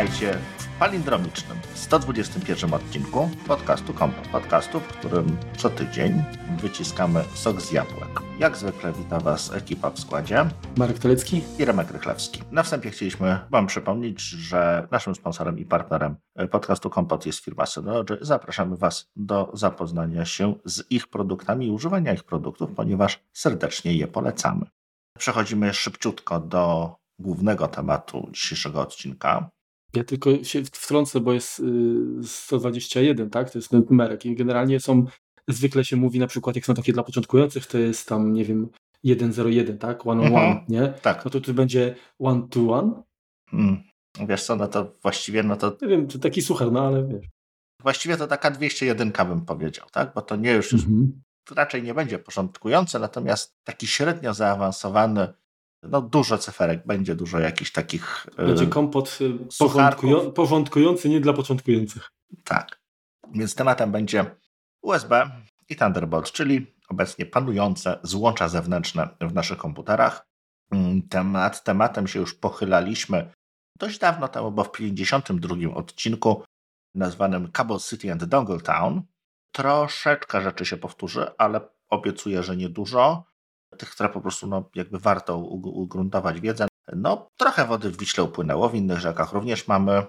Witajcie w palindromicznym 121 odcinku podcastu Kompo. Podcastu, w którym co tydzień wyciskamy sok z jabłek. Jak zwykle wita Was ekipa w składzie. Marek Tolecki i Remek Rychlewski. Na wstępie chcieliśmy Wam przypomnieć, że naszym sponsorem i partnerem podcastu Kompot jest firma Synology. Zapraszamy Was do zapoznania się z ich produktami i używania ich produktów, ponieważ serdecznie je polecamy. Przechodzimy szybciutko do głównego tematu dzisiejszego odcinka. Ja tylko się wtrącę, bo jest 121, tak? To jest numerek i generalnie są, zwykle się mówi na przykład, jak są takie dla początkujących, to jest tam, nie wiem, 101, tak? One on one, nie? Tak. No to tu będzie one to one. Hmm. Wiesz co, no to właściwie, no to... Nie wiem, to taki suchar, no ale wiesz. Właściwie to taka 201 bym powiedział, tak? Bo to nie już, mhm. raczej nie będzie początkujące, natomiast taki średnio zaawansowany no dużo cyferek, będzie dużo jakichś takich. E, będzie kompot e, porządkujący, nie dla początkujących. Tak. Więc tematem będzie USB i Thunderbolt, czyli obecnie panujące złącza zewnętrzne w naszych komputerach. Mm, temat, tematem się już pochylaliśmy dość dawno temu, bo w 52 odcinku nazwanym Cable City and Dongle Town. Troszeczkę rzeczy się powtórzy, ale obiecuję, że niedużo tych, które po prostu no, jakby warto ugruntować wiedzę. No, trochę wody w Wiśle upłynęło, w innych rzekach również mamy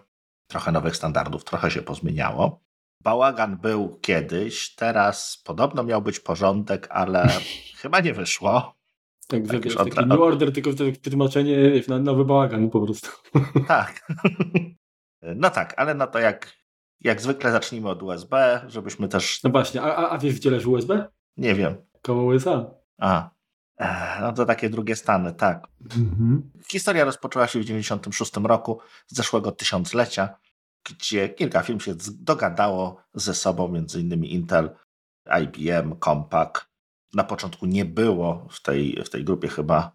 trochę nowych standardów, trochę się pozmieniało. Bałagan był kiedyś, teraz podobno miał być porządek, ale chyba nie wyszło. Tak, tak wiesz, taki new order, tylko wytłumaczenie na nowy bałagan po prostu. Tak. No tak, ale no to jak, jak zwykle zacznijmy od USB, żebyśmy też... No właśnie, a, a wiesz gdzie leży USB? Nie wiem. Koło USA. A, no to takie drugie stany, tak. Mhm. Historia rozpoczęła się w 1996 roku, z zeszłego tysiąclecia, gdzie kilka firm się dogadało ze sobą, między innymi Intel, IBM, Compaq. Na początku nie było w tej, w tej grupie chyba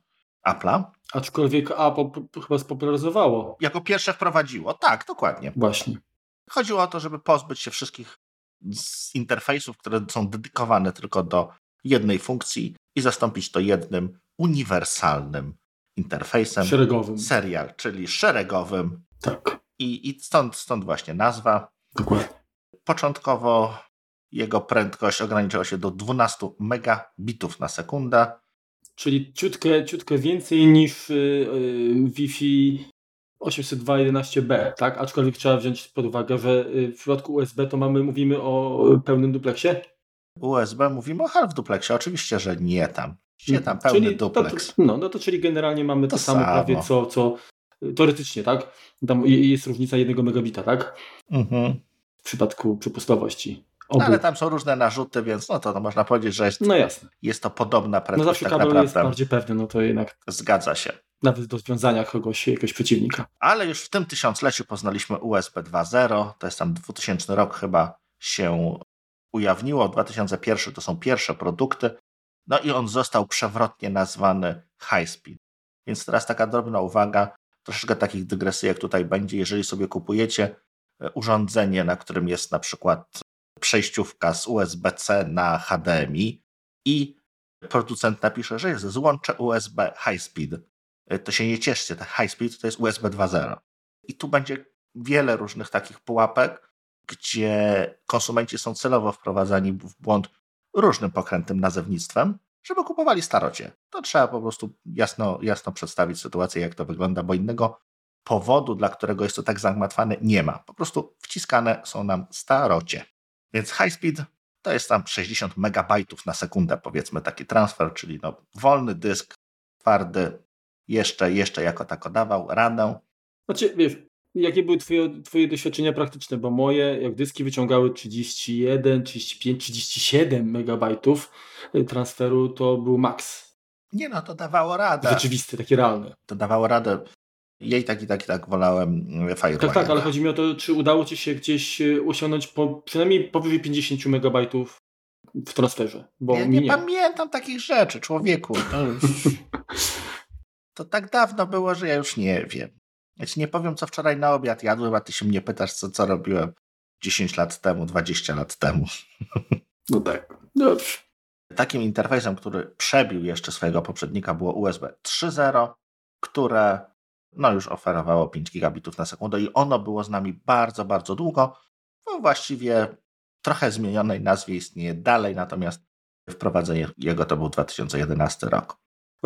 Apple'a. Aczkolwiek Apple chyba spopularyzowało. Jako pierwsze wprowadziło, tak, dokładnie. Właśnie. Chodziło o to, żeby pozbyć się wszystkich z interfejsów, które są dedykowane tylko do jednej funkcji i zastąpić to jednym uniwersalnym interfejsem. Szeregowym. Serial, czyli szeregowym. Tak. I, i stąd, stąd właśnie nazwa. Dokładnie. Początkowo jego prędkość ograniczała się do 12 megabitów na sekundę. Czyli ciutkę, ciutkę więcej niż yy, Wi-Fi 802.11b, tak? Aczkolwiek trzeba wziąć pod uwagę, że y, w przypadku USB to mamy, mówimy o pełnym dupleksie. USB mówimy o half duplexie. Oczywiście, że nie tam. Nie tam pełny czyli duplex. To, no, no to czyli generalnie mamy to, to samo, samo, prawie co, co teoretycznie, tak? Tam jest różnica jednego megabita, tak? Mhm. W przypadku przepustowości. No, ale tam są różne narzuty, więc no to, to można powiedzieć, że jest, no jasne. jest to podobna prędkość. No zawsze tak kabel naprawdę. jest bardziej pewny, no to jednak. Zgadza się. Nawet do związania kogoś, jakiegoś przeciwnika. Ale już w tym tysiącleciu poznaliśmy USB 2.0, to jest tam 2000 rok chyba się ujawniło. 2001 to są pierwsze produkty. No i on został przewrotnie nazwany High Speed. Więc teraz taka drobna uwaga, troszeczkę takich dygresyjek tutaj będzie. Jeżeli sobie kupujecie e, urządzenie, na którym jest na przykład przejściówka z USB-C na HDMI i producent napisze, że jest złącze USB High Speed, e, to się nie cieszcie, High Speed to jest USB 2.0. I tu będzie wiele różnych takich pułapek, gdzie konsumenci są celowo wprowadzani w błąd różnym pokrętnym nazewnictwem, żeby kupowali starocie. To trzeba po prostu jasno, jasno przedstawić sytuację, jak to wygląda, bo innego powodu, dla którego jest to tak zagmatwane, nie ma. Po prostu wciskane są nam starocie. Więc high speed to jest tam 60 megabajtów na sekundę, powiedzmy taki transfer, czyli no, wolny dysk, twardy, jeszcze, jeszcze jako tako dawał radę. Znaczy, wiesz, Jakie były twoje, twoje doświadczenia praktyczne? Bo moje, jak dyski wyciągały 31, 35, 37 megabajtów y, transferu, to był maks. Nie no, to dawało radę. Rzeczywisty, takie realne. To dawało radę. Jej tak i tak i tak wolałem Firewire. Tak, tak, ale chodzi mi o to, czy udało Ci się gdzieś y, osiągnąć po, przynajmniej powyżej 50 megabajtów w transferze. Bo ja nie, nie pamiętam takich rzeczy, człowieku. To, już... to tak dawno było, że ja już nie wiem. Ja ci nie powiem, co wczoraj na obiad jadłem, a ty się mnie pytasz, co, co robiłem 10 lat temu, 20 lat temu. No tak, dobrze. Takim interfejsem, który przebił jeszcze swojego poprzednika było USB 3.0, które no już oferowało 5 gigabitów na sekundę i ono było z nami bardzo, bardzo długo. No właściwie trochę zmienionej nazwie istnieje dalej, natomiast wprowadzenie jego to był 2011 rok.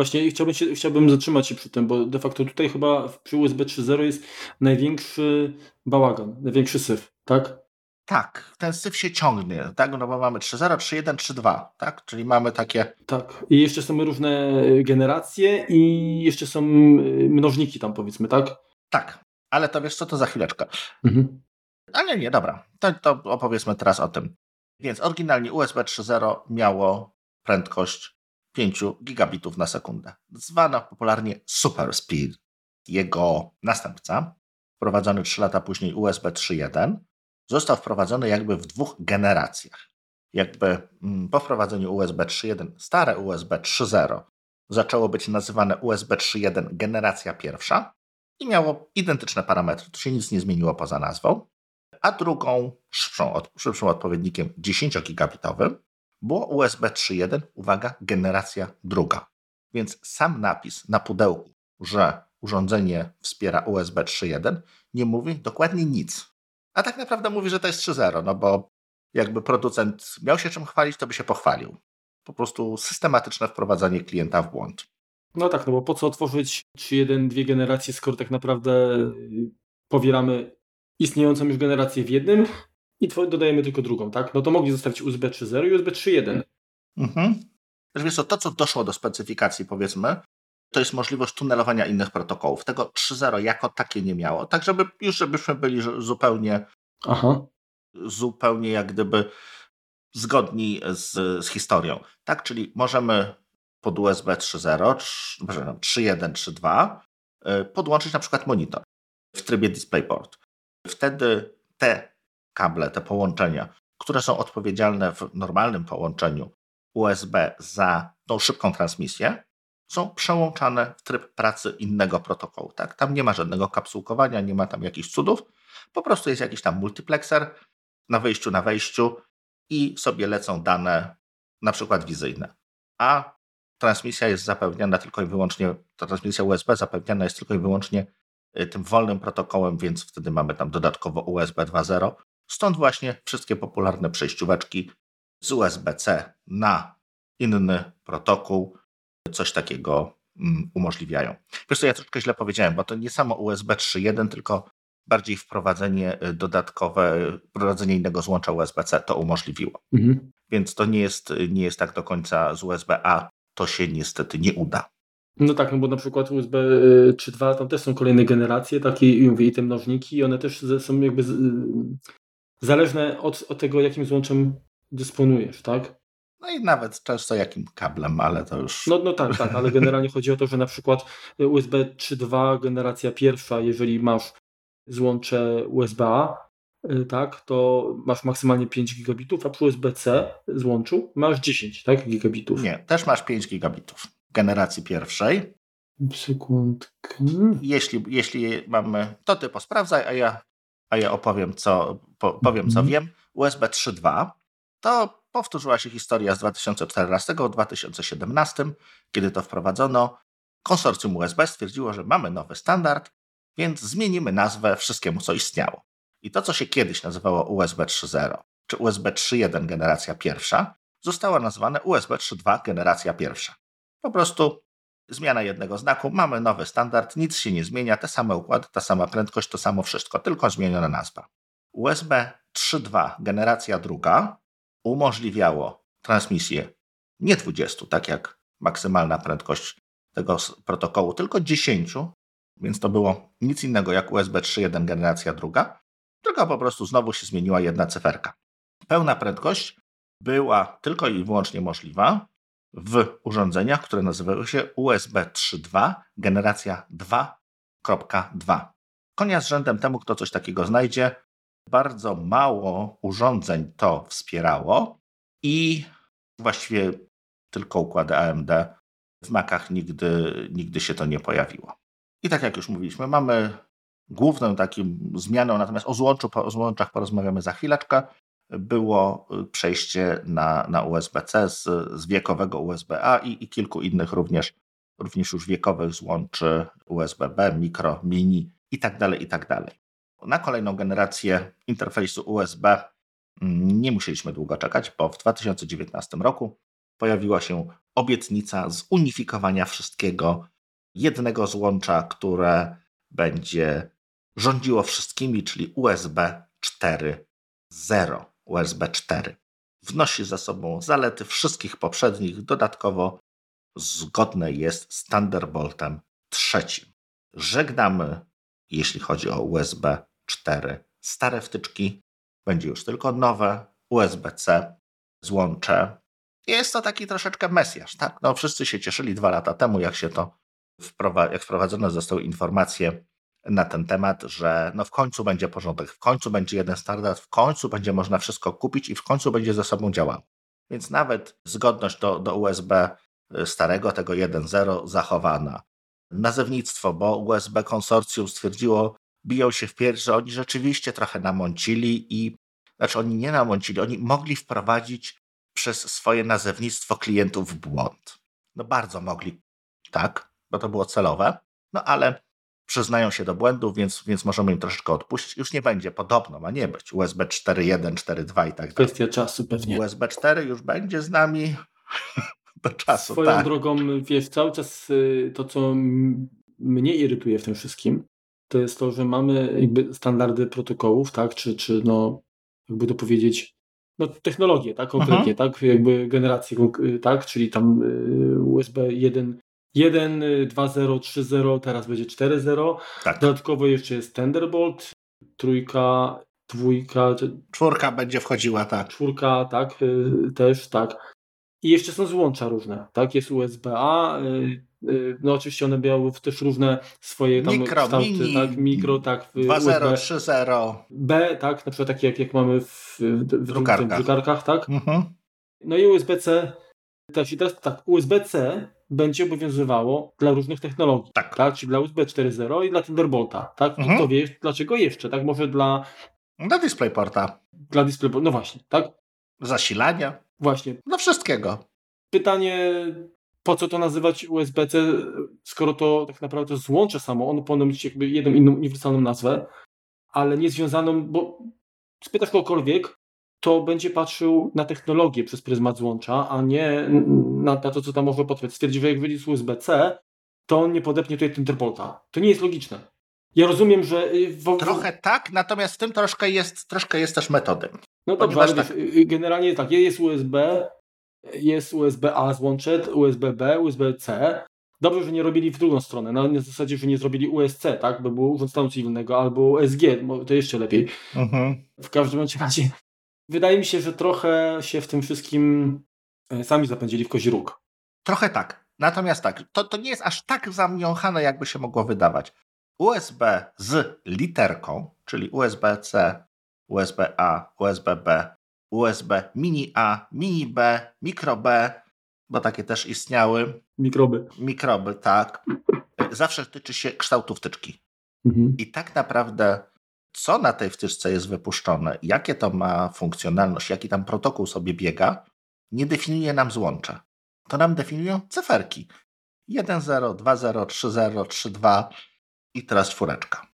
Właśnie chciałbym, się, chciałbym zatrzymać się przy tym, bo de facto tutaj chyba przy USB 3.0 jest największy bałagan, największy syf, tak? Tak, ten syf się ciągnie, tak? No bo mamy 3.0, 3.1, 3.2, tak? Czyli mamy takie... Tak, i jeszcze są różne generacje i jeszcze są mnożniki tam powiedzmy, tak? Tak, ale to wiesz co, to za chwileczkę. Mhm. Ale nie, dobra, to, to opowiedzmy teraz o tym. Więc oryginalnie USB 3.0 miało prędkość 5 gigabitów na sekundę, zwana popularnie Super Speed. Jego następca, wprowadzony 3 lata później USB 3.1, został wprowadzony jakby w dwóch generacjach. Jakby mm, po wprowadzeniu USB 3.1 stare USB 3.0 zaczęło być nazywane USB 3.1 generacja pierwsza i miało identyczne parametry, tu się nic nie zmieniło poza nazwą, a drugą, szybszą, szybszym odpowiednikiem 10-gigabitowym było USB 3.1, uwaga, generacja druga. Więc sam napis na pudełku, że urządzenie wspiera USB 3.1, nie mówi dokładnie nic. A tak naprawdę mówi, że to jest 3.0, no bo jakby producent miał się czym chwalić, to by się pochwalił. Po prostu systematyczne wprowadzanie klienta w błąd. No tak, no bo po co otworzyć 3.1, dwie generacje, skoro tak naprawdę y, powieramy istniejącą już generację w jednym i dodajemy tylko drugą, tak? No to mogli zostawić USB 3.0 i USB 3.1. Mhm. Wiesz co, to co doszło do specyfikacji powiedzmy, to jest możliwość tunelowania innych protokołów. Tego 3.0 jako takie nie miało. Tak, żeby już żebyśmy byli zupełnie Aha. zupełnie jak gdyby zgodni z, z historią. Tak, czyli możemy pod USB 3.0, 3.1, 3.2 podłączyć na przykład monitor w trybie DisplayPort. Wtedy te kable, te połączenia, które są odpowiedzialne w normalnym połączeniu USB za tą szybką transmisję, są przełączane w tryb pracy innego protokołu. Tak? Tam nie ma żadnego kapsułkowania, nie ma tam jakichś cudów. Po prostu jest jakiś tam multiplexer na wyjściu, na wejściu i sobie lecą dane, na przykład wizyjne. A transmisja jest zapewniana tylko i wyłącznie, ta transmisja USB zapewniana jest tylko i wyłącznie y, tym wolnym protokołem, więc wtedy mamy tam dodatkowo USB 2.0. Stąd właśnie wszystkie popularne przejścióweczki z USB-C na inny protokół coś takiego mm, umożliwiają. Wiesz co, ja troszkę źle powiedziałem, bo to nie samo USB 3.1, tylko bardziej wprowadzenie y, dodatkowe, wprowadzenie innego złącza USB-C to umożliwiło. Mhm. Więc to nie jest, nie jest tak do końca z USB-A, to się niestety nie uda. No tak, no bo na przykład USB 3.2 tam też są kolejne generacje, takie i mówię, i te mnożniki, one też są jakby zależne od, od tego, jakim złączem dysponujesz, tak? No i nawet często jakim kablem, ale to już. No, no tak, tak, ale generalnie chodzi o to, że na przykład USB 3.2 generacja pierwsza, jeżeli masz złącze USB-A, y, tak, to masz maksymalnie 5 gigabitów, a przy USB-C złączu masz 10 tak, gigabitów. Nie, też masz 5 gigabitów generacji pierwszej. Sekundkę. Jeśli, jeśli mamy, to ty posprawdzaj, a ja, a ja opowiem, co, po, powiem, co mhm. wiem. USB 3.2 to powtórzyła się historia z 2014-2017, kiedy to wprowadzono. Konsorcjum USB stwierdziło, że mamy nowy standard, więc zmienimy nazwę wszystkiemu, co istniało. I to, co się kiedyś nazywało USB 3.0 czy USB 3.1 generacja pierwsza, zostało nazwane USB 3.2 generacja pierwsza. Po prostu zmiana jednego znaku, mamy nowy standard, nic się nie zmienia, te same układy, ta sama prędkość, to samo wszystko, tylko zmieniona nazwa. USB 3.2 generacja druga umożliwiało transmisję nie 20, tak jak maksymalna prędkość tego protokołu, tylko 10, więc to było nic innego jak USB 3.1 generacja druga, tylko po prostu znowu się zmieniła jedna cyferka. Pełna prędkość była tylko i wyłącznie możliwa w urządzeniach, które nazywały się USB 3.2 generacja 2.2. Konia z rzędem temu, kto coś takiego znajdzie, bardzo mało urządzeń to wspierało i właściwie tylko układy AMD. W Macach nigdy, nigdy się to nie pojawiło. I tak jak już mówiliśmy, mamy główną taką zmianą, natomiast o, złączu, o złączach porozmawiamy za chwileczkę, było przejście na, na USB-C z, z wiekowego USB-A i, i kilku innych również również już wiekowych złączy USB-B, mikro, mini i tak Na kolejną generację interfejsu USB mm, nie musieliśmy długo czekać, bo w 2019 roku pojawiła się obietnica zunifikowania wszystkiego jednego złącza, które będzie rządziło wszystkimi, czyli USB 4.0. USB 4 wnosi za sobą zalety wszystkich poprzednich, dodatkowo zgodne jest z Thunderboltem trzecim. Żegnamy, jeśli chodzi o USB 4, stare wtyczki, będzie już tylko nowe USB-C złącze. Jest to taki troszeczkę mesjasz, tak? No, wszyscy się cieszyli dwa lata temu, jak się to jak wprowadzone zostały informacje na ten temat, że no w końcu będzie porządek, w końcu będzie jeden standard, w końcu będzie można wszystko kupić i w końcu będzie ze sobą działało. Więc nawet zgodność do, do USB y, starego, tego 1.0 zachowana. Nazewnictwo, bo USB konsorcjum stwierdziło, biją się w pierś, że oni rzeczywiście trochę namącili i znaczy oni nie namącili, oni mogli wprowadzić przez swoje nazewnictwo klientów w błąd. No bardzo mogli, tak, bo to było celowe, no ale przyznają się do błędów, więc, więc możemy im troszeczkę odpuścić. Już nie będzie, podobno ma nie być USB 4.1, 4.2 i tak dalej. Kwestia czasu pewnie. USB 4 już będzie z nami do czasu. Swoją tak. drogą, wiesz, cały czas y, to, co mnie irytuje w tym wszystkim, to jest to, że mamy jakby standardy protokołów, tak, czy, czy no, jakby to powiedzieć, no technologię, tak, konkretnie, mhm. tak, jakby generację, tak, czyli tam y, USB 1 1, 2.0, 3.0, teraz będzie 4.0. Tak. Dodatkowo jeszcze jest Thunderbolt, trójka, dwójka. Czwórka będzie wchodziła, tak. Czwórka, tak, y, też, tak. I jeszcze są złącza różne, tak? Jest USB-A, y, y, no oczywiście one miały też różne swoje tam mikro, kształty, mini, tak? Mikro, tak. 2.0, 3.0. B, tak? Na przykład takie jak, jak mamy w, w, w drukarkach. drukarkach, tak? Mhm. No i USB-C też. I teraz tak, USB-C będzie obowiązywało dla różnych technologii. Tak. tak? Czyli dla USB 4.0 i dla Thunderbolta. Tak? Mhm. Kto wie, dlaczego jeszcze? Tak? Może dla... Dla DisplayPorta. Dla DisplayPorta, no właśnie, tak? Zasilania. Właśnie. No wszystkiego. Pytanie, po co to nazywać USB-C, skoro to tak naprawdę złącze samo, ono powinno mieć jakby jedną inną uniwersalną nazwę, ale nie związaną, bo spytasz kogokolwiek, to będzie patrzył na technologię przez pryzmat złącza, a nie na, na to, co tam może potrwać. Stwierdzi, że jak wyjdzie z USB-C, to on nie podepnie tutaj Thunderbolta. To nie jest logiczne. Ja rozumiem, że... Y, w... Trochę tak, natomiast w tym troszkę jest, troszkę jest też metody. No dobrze, ale tak... Y, generalnie tak, jest USB, jest USB-A złącze, USB-B, USB-C. Dobrze, że nie robili w drugą stronę, na zasadzie, że nie zrobili USC, tak, by było Urząd Stanu Cywilnego, albo SG, to jeszcze lepiej. Mhm. W każdym razie wydaje mi się, że trochę się w tym wszystkim e, sami zapędzili w kozi róg. Trochę tak. Natomiast tak, to, to nie jest aż tak zamiąchane, jakby się mogło wydawać. USB z literką, czyli USB-C, USB-A, USB-B, USB mini A, mini B, mikro B, bo takie też istniały. Mikroby. Mikroby, tak. Zawsze tyczy się kształtu wtyczki. Mhm. I tak naprawdę co na tej wtyczce jest wypuszczone, jakie to ma funkcjonalność, jaki tam protokół sobie biega, nie definiuje nam złącza. To nam definiują cyferki. 1.0, 2.0, 3.0, 3.2 i teraz czwóreczka.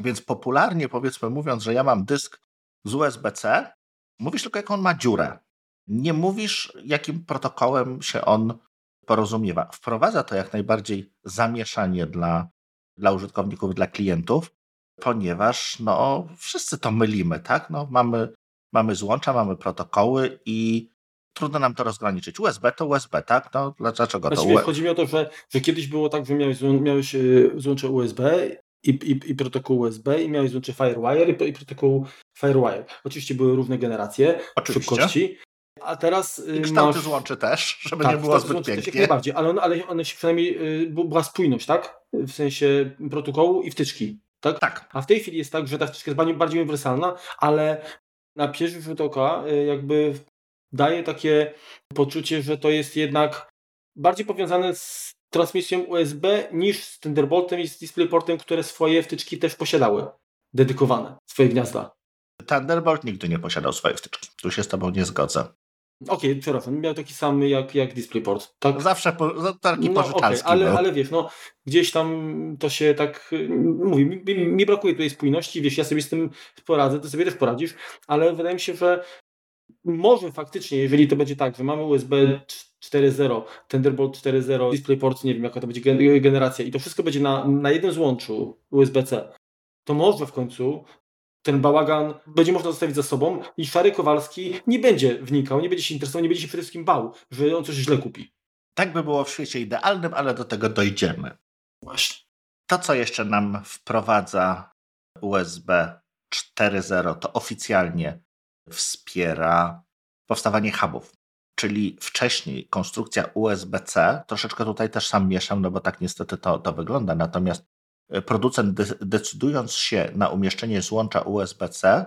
Więc popularnie powiedzmy mówiąc, że ja mam dysk z USB-C, mówisz tylko jaką on ma dziurę. Nie mówisz jakim protokołem się on porozumiewa. Wprowadza to jak najbardziej zamieszanie dla, dla użytkowników, dla klientów, ponieważ no, wszyscy to mylimy, tak? No, mamy, mamy złącza, mamy protokoły i trudno nam to rozgraniczyć. USB to USB, tak? No, dlaczego to USB? Chodzi mi o to, że, że kiedyś było tak, że miałeś, miałeś y, złącze USB i, i, i protokół USB i miałeś złącze FireWire i, i protokół FireWire. Oczywiście były różne generacje Oczywiście. szybkości. A teraz y, I kształty masz... złączy też, żeby tak, nie było zbyt pięknie. najbardziej, ale, ale one się przynajmniej y, była spójność, tak? W sensie protokołu i wtyczki. Tak? tak. A w tej chwili jest tak, że ta wtyczka jest bardziej uniwersalna, ale na pierwszy rzut oka y, jakby daje takie poczucie, że to jest jednak bardziej powiązane z transmisją USB niż z Thunderboltem i z DisplayPortem, które swoje wtyczki też posiadały, dedykowane, swoje gniazda. Thunderbolt nigdy nie posiadał swojej wtyczki. Tu się z Tobą nie zgodzę. Okej, okay, przepraszam, miał taki sam jak, jak DisplayPort. Tak? Zawsze po, taki no, okay, ale, ale wiesz, no gdzieś tam to się tak, mówi, mi, mi, brakuje tutaj spójności, wiesz, ja sobie z tym poradzę, ty sobie też poradzisz, ale wydaje mi się, że może faktycznie, jeżeli to będzie tak, że mamy USB 4.0, Thunderbolt 4.0, DisplayPort, nie wiem jaka to będzie generacja i to wszystko będzie na, na jednym złączu USB-C, to może w końcu ten bałagan będzie można zostawić za sobą i Szary Kowalski nie będzie wnikał, nie będzie się interesował, nie będzie się przede wszystkim bał, że on coś źle kupi. Tak by było w świecie idealnym, ale do tego dojdziemy. Właśnie. To, co jeszcze nam wprowadza USB 4.0, to oficjalnie wspiera powstawanie hubów. Czyli wcześniej konstrukcja USB-C, troszeczkę tutaj też sam mieszam, no bo tak niestety to, to wygląda, natomiast e, producent decydując się na umieszczenie złącza USB-C,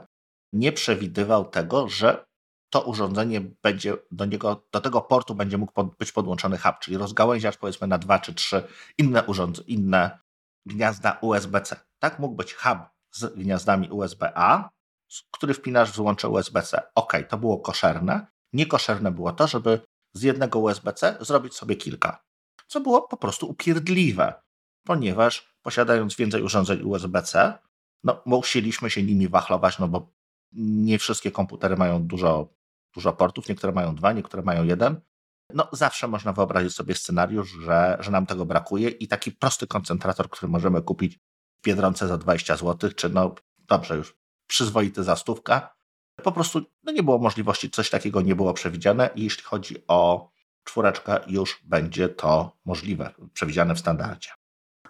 nie przewidywał tego, że to urządzenie będzie do niego, do tego portu będzie mógł pod, być podłączony hub, czyli rozgałęziacz powiedzmy na dwa czy trzy inne urządzenia, inne gniazda USB-C. Tak mógł być hub z gniazdami USB-A, który wpinasz w złącze USB-C. Ok, to było koszerne. Niekoszerne było to, żeby z jednego USB-C zrobić sobie kilka. Co było po prostu upierdliwe, ponieważ posiadając więcej urządzeń USB-C, no, musieliśmy się nimi wachlować, no bo nie wszystkie komputery mają dużo, dużo portów, niektóre mają dwa, niektóre mają jeden. No, zawsze można wyobrazić sobie scenariusz, że, że nam tego brakuje i taki prosty koncentrator, który możemy kupić w Biedronce za 20 zł, czy no dobrze już przyzwoity za stówka. Po prostu no nie było możliwości, coś takiego nie było przewidziane i jeśli chodzi o czwóreczkę, już będzie to możliwe, przewidziane w standardzie.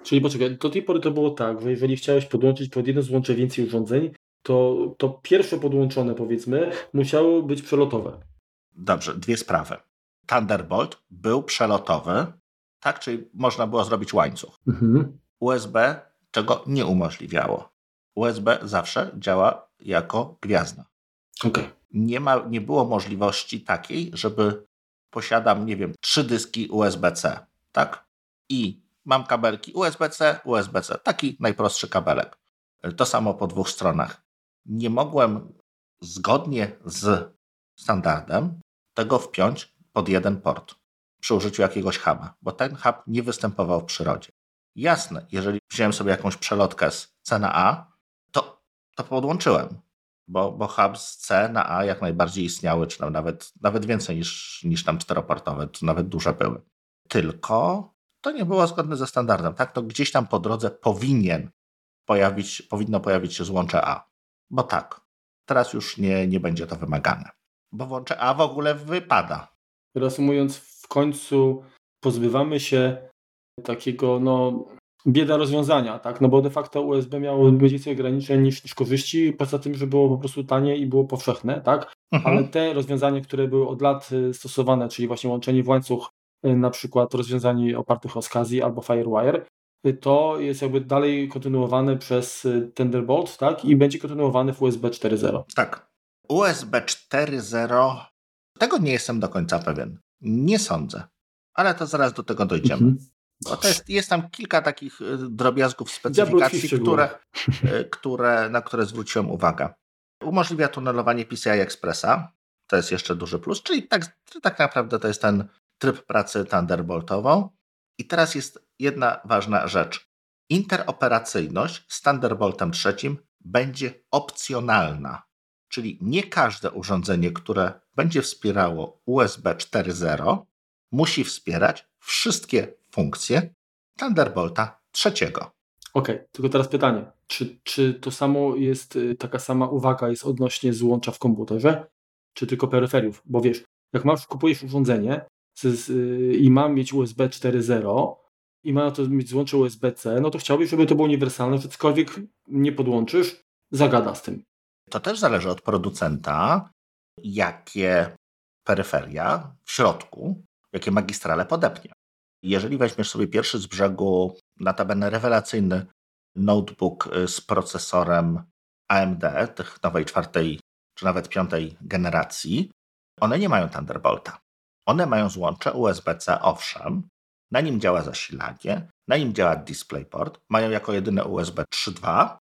Czyli poczekaj, do tej pory to było tak, że jeżeli chciałeś podłączyć pod jedno złącze więcej urządzeń, to, to pierwsze podłączone, powiedzmy, musiało być przelotowe. Dobrze, dwie sprawy. Thunderbolt był przelotowy, tak, czyli można było zrobić łańcuch. Mhm. USB czego nie umożliwiało. USB zawsze działa jako gwiazda. Okay. Nie, ma, nie było możliwości takiej, żeby posiadam, nie wiem, trzy dyski USB-C, tak? I mam kabelki USB-C, USB-C, taki najprostszy kabelek. To samo po dwóch stronach. Nie mogłem zgodnie z standardem tego wpiąć pod jeden port przy użyciu jakiegoś huba, bo ten hub nie występował w przyrodzie. Jasne, jeżeli wziąłem sobie jakąś przelotkę z C na A, to podłączyłem, bo, bo hub z C na A jak najbardziej istniały, czy nawet, nawet więcej niż, niż tam czteroportowe, to nawet duże były. Tylko to nie było zgodne ze standardem. Tak, to gdzieś tam po drodze powinien pojawić, powinno pojawić się złącze A. Bo tak, teraz już nie, nie będzie to wymagane. Bo włącze A w ogóle wypada. Reasumując, w końcu pozbywamy się takiego no, bieda rozwiązania, tak? No bo de facto USB miało więcej ograniczeń niż, niż korzyści, poza tym, że było po prostu tanie i było powszechne, tak? Mhm. Ale te rozwiązania, które były od lat y, stosowane, czyli właśnie łączenie w łańcuch, y, na przykład rozwiązań opartych o SCSI albo FireWire, y, to jest jakby dalej kontynuowane przez Thunderbolt, tak? I będzie kontynuowane w USB 4.0. Tak. USB 4.0 tego nie jestem do końca pewien. Nie sądzę. Ale to zaraz do tego dojdziemy. Mhm. No to jest, jest tam kilka takich y, drobiazgów specyfikacji, które, y, które, na które zwróciłem uwagę. Umożliwia tunelowanie PCI Expressa, to jest jeszcze duży plus, czyli tak, tak naprawdę to jest ten tryb pracy Thunderboltową. I teraz jest jedna ważna rzecz. Interoperacyjność z Thunderboltem trzecim będzie opcjonalna, czyli nie każde urządzenie, które będzie wspierało USB 4.0 musi wspierać wszystkie funkcję Thunderbolta trzeciego. Okej, okay, tylko teraz pytanie. Czy, czy to samo jest, y, taka sama uwaga jest odnośnie złącza w komputerze, czy tylko peryferiów? Bo wiesz, jak masz, kupujesz urządzenie z, i ma mieć USB 4.0 i ma to mieć złącze USB-C, no to chciałbyś, żeby to było uniwersalne, że cokolwiek nie podłączysz, zagada z tym. To też zależy od producenta, jakie peryferia w środku, jakie magistrale podepnie. Jeżeli weźmiesz sobie pierwszy z brzegu, notabene rewelacyjny notebook y, z procesorem AMD, tych nowej czwartej czy nawet piątej generacji, one nie mają Thunderbolta. One mają złącze USB-C, owszem, na nim działa zasilanie, na nim działa DisplayPort, mają jako jedyne USB 3.2,